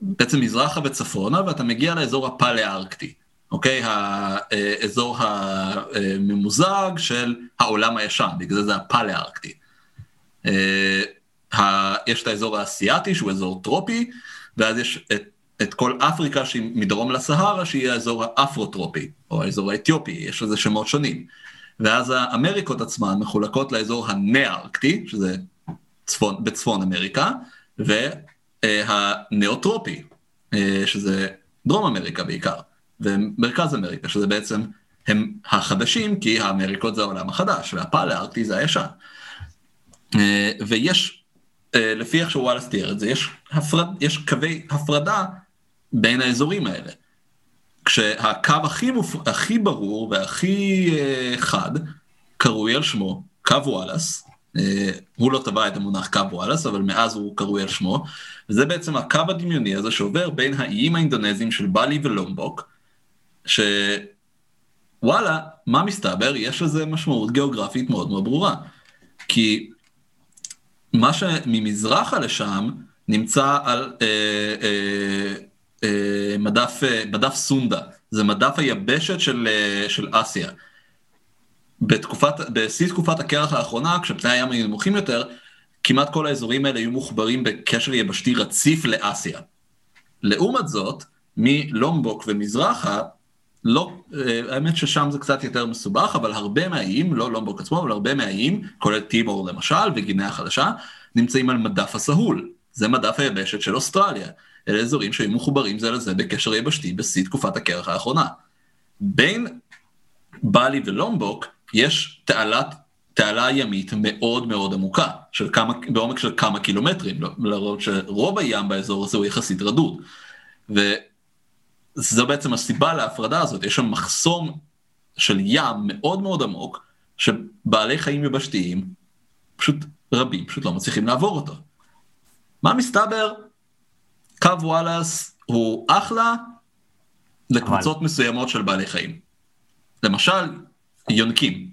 בעצם מזרחה וצפונה ואתה מגיע לאזור הפלא-ארקטי, אוקיי? האזור הממוזג של העולם הישן, בגלל זה זה הפלא-ארקטי. אה, יש את האזור האסייתי שהוא אזור טרופי, ואז יש את את כל אפריקה שהיא מדרום לסהרה, שהיא האזור האפרוטרופי, או האזור האתיופי, יש לזה שמות שונים. ואז האמריקות עצמן מחולקות לאזור הנארקטי, שזה צפון, בצפון אמריקה, והנאוטרופי, אה, שזה דרום אמריקה בעיקר, ומרכז אמריקה, שזה בעצם הם החדשים, כי האמריקות זה העולם החדש, והפעל הארקטי זה הישן. אה, ויש, אה, לפי איך שוואלאס תיאר את זה, יש, הפרד, יש קווי הפרדה בין האזורים האלה. כשהקו הכי, מופ... הכי ברור והכי uh, חד קרוי על שמו קו וואלאס, uh, הוא לא טבע את המונח קו וואלאס, אבל מאז הוא קרוי על שמו, וזה בעצם הקו הדמיוני הזה שעובר בין האיים האינדונזיים של בלי ולומבוק, שוואלה, מה מסתבר? יש לזה משמעות גיאוגרפית מאוד מאוד ברורה. כי מה שממזרחה לשם נמצא על... אה, אה, אה, מדף, אה, מדף סונדה, זה מדף היבשת של, אה, של אסיה. בתקופת, בשיא תקופת הקרח האחרונה, כשפני הים היו נמוכים יותר, כמעט כל האזורים האלה היו מוחברים בקשר יבשתי רציף לאסיה. לעומת זאת, מלומבוק ומזרחה, לא, האמת ששם זה קצת יותר מסובך, אבל הרבה מהאיים, לא לומבוק עצמו, אבל הרבה מהאיים, כולל טימור למשל, וגינאה החדשה, נמצאים על מדף הסהול. זה מדף היבשת של אוסטרליה. אלה אזורים שהיו מחוברים זה לזה בקשר יבשתי בשיא תקופת הקרח האחרונה. בין בלי ולומבוק יש תעלת, תעלה ימית מאוד מאוד עמוקה, של כמה, בעומק של כמה קילומטרים, למרות שרוב הים באזור הזה הוא יחסית רדוד. וזו בעצם הסיבה להפרדה הזאת, יש שם מחסום של ים מאוד מאוד עמוק, שבעלי חיים יבשתיים, פשוט רבים, פשוט לא מצליחים לעבור אותו. מה מסתבר? קו וואלאס הוא אחלה לקבוצות אבל... מסוימות של בעלי חיים. למשל, יונקים.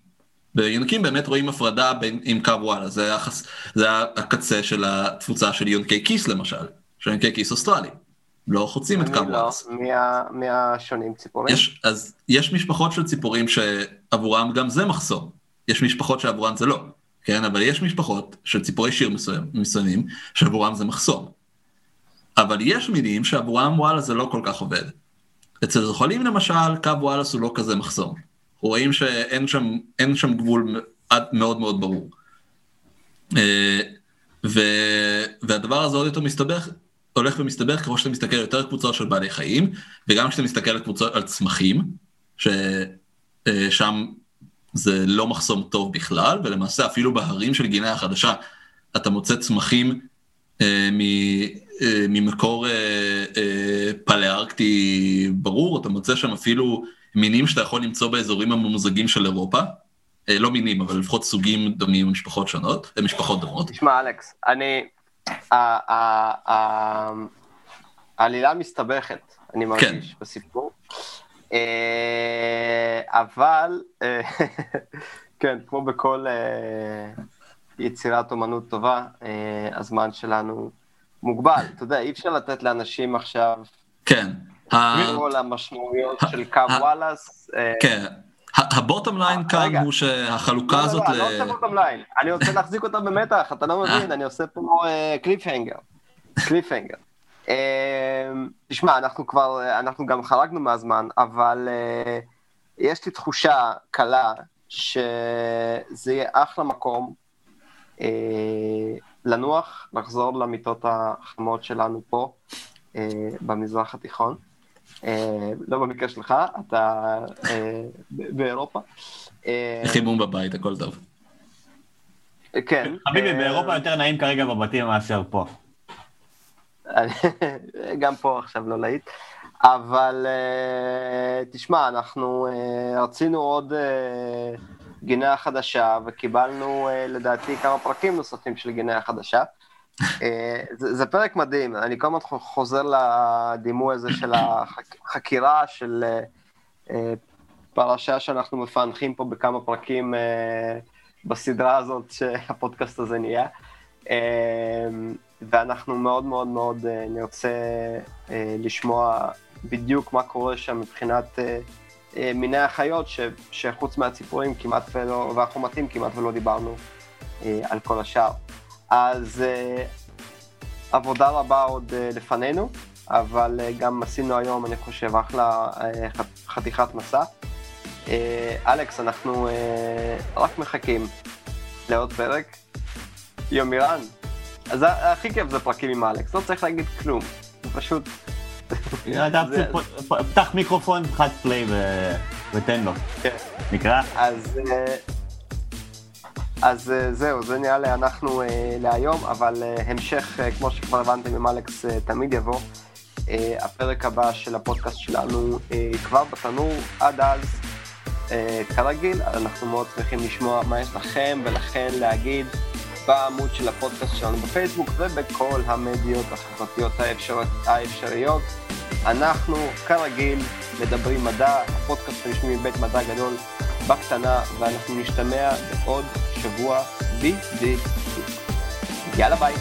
ביונקים באמת רואים הפרדה בין, עם קו וואלאס, זה, החס, זה הקצה של התפוצה של יונקי כיס למשל, של יונקי כיס אוסטרלי. לא חוצים את קו לא, וואלאס. מהשונים ציפורים? יש, אז יש משפחות של ציפורים שעבורם גם זה מחסום. יש משפחות שעבורם זה לא. כן, אבל יש משפחות של ציפורי שיר מסוים, מסוימים, שעבורם זה מחסום. אבל יש מינים שעבורם וואלה זה לא כל כך עובד. אצל זוחלים למשל, קו וואלאס הוא לא כזה מחסום. רואים שאין שם, שם גבול מאוד מאוד ברור. אה, ו, והדבר הזה עוד יותר מסתבך, הולך ומסתבך ככל שאתה מסתכל על יותר קבוצות של בעלי חיים, וגם כשאתה מסתכל על קבוצות, על צמחים, ששם אה, זה לא מחסום טוב בכלל, ולמעשה אפילו בהרים של גינאה החדשה אתה מוצא צמחים אה, מ, ממקור אה, אה, פלארקטי ברור, אתה מוצא שם אפילו מינים שאתה יכול למצוא באזורים הממוזגים של אירופה. אה, לא מינים, אבל לפחות סוגים דומים ממשפחות שונות, אה, משפחות דומות. תשמע, אלכס, אני... העלילה מסתבכת, אני מרגיש, כן. בסיפור. אה, אבל, אה, כן, כמו בכל אה, יצירת אומנות טובה, הזמן שלנו מוגבל. אתה יודע, אי אפשר לתת לאנשים עכשיו... כן. כל המשמעויות של קו וואלאס. כן. הבוטום ליין כאן הוא שהחלוקה לא, לא, הזאת... לא, לא, אני לא עושה בוטום ליין, אני רוצה להחזיק אותה במתח, אתה לא מבין, אני עושה פה קליפהנגר. קליפהנגר. תשמע, אנחנו כבר, אנחנו גם חרגנו מהזמן, אבל אה, יש לי תחושה קלה שזה יהיה אחלה מקום אה, לנוח, לחזור למיטות החמות שלנו פה, אה, במזרח התיכון. לא במקרה שלך, אתה באירופה. חימום בבית, הכל טוב. כן. חביבי, באירופה יותר נעים כרגע בבתים מאשר פה. גם פה עכשיו לא להיט. אבל uh, תשמע, אנחנו רצינו עוד גינה חדשה, וקיבלנו uh, לדעתי כמה פרקים נוספים של גינה חדשה. uh, זה, זה פרק מדהים, אני כל הזמן חוזר לדימוי הזה של החקירה של uh, uh, פרשה שאנחנו מפענחים פה בכמה פרקים uh, בסדרה הזאת שהפודקאסט הזה נהיה. Uh, ואנחנו מאוד מאוד מאוד אה, נרצה אה, לשמוע בדיוק מה קורה שם מבחינת אה, מיני החיות, ש, שחוץ מהציפורים כמעט ולא, והחומתים כמעט ולא דיברנו על כל השאר. אז עבודה רבה עוד לפנינו, אבל גם עשינו היום, אני חושב, אחלה חתיכת מסע. אלכס, אנחנו רק מחכים לעוד פרק. יומירן, אז הכי כיף זה פרקים עם אלכס, לא צריך להגיד כלום, זה פשוט... פתח מיקרופון, חד פליי ותן לו. כן. נקרא? אז... אה, אה, זהו, זה נראה לי אנחנו אה, להיום, אבל המשך, כמו שכבר הבנתם עם אלכס, תמיד יבוא. הפרק הבא של הפודקאסט שלנו כבר בתנור, עד אז, כרגיל, אנחנו מאוד שמחים לשמוע מה יש לכם ולכן להגיד. בעמוד של הפודקאסט שלנו בפייסבוק ובכל המדיות החברתיות האפשר... האפשריות. אנחנו, כרגיל, מדברים מדע, הפודקאסט הרשמי מבית מדע גדול בקטנה, ואנחנו נשתמע בעוד שבוע בדיוק. יאללה ביי.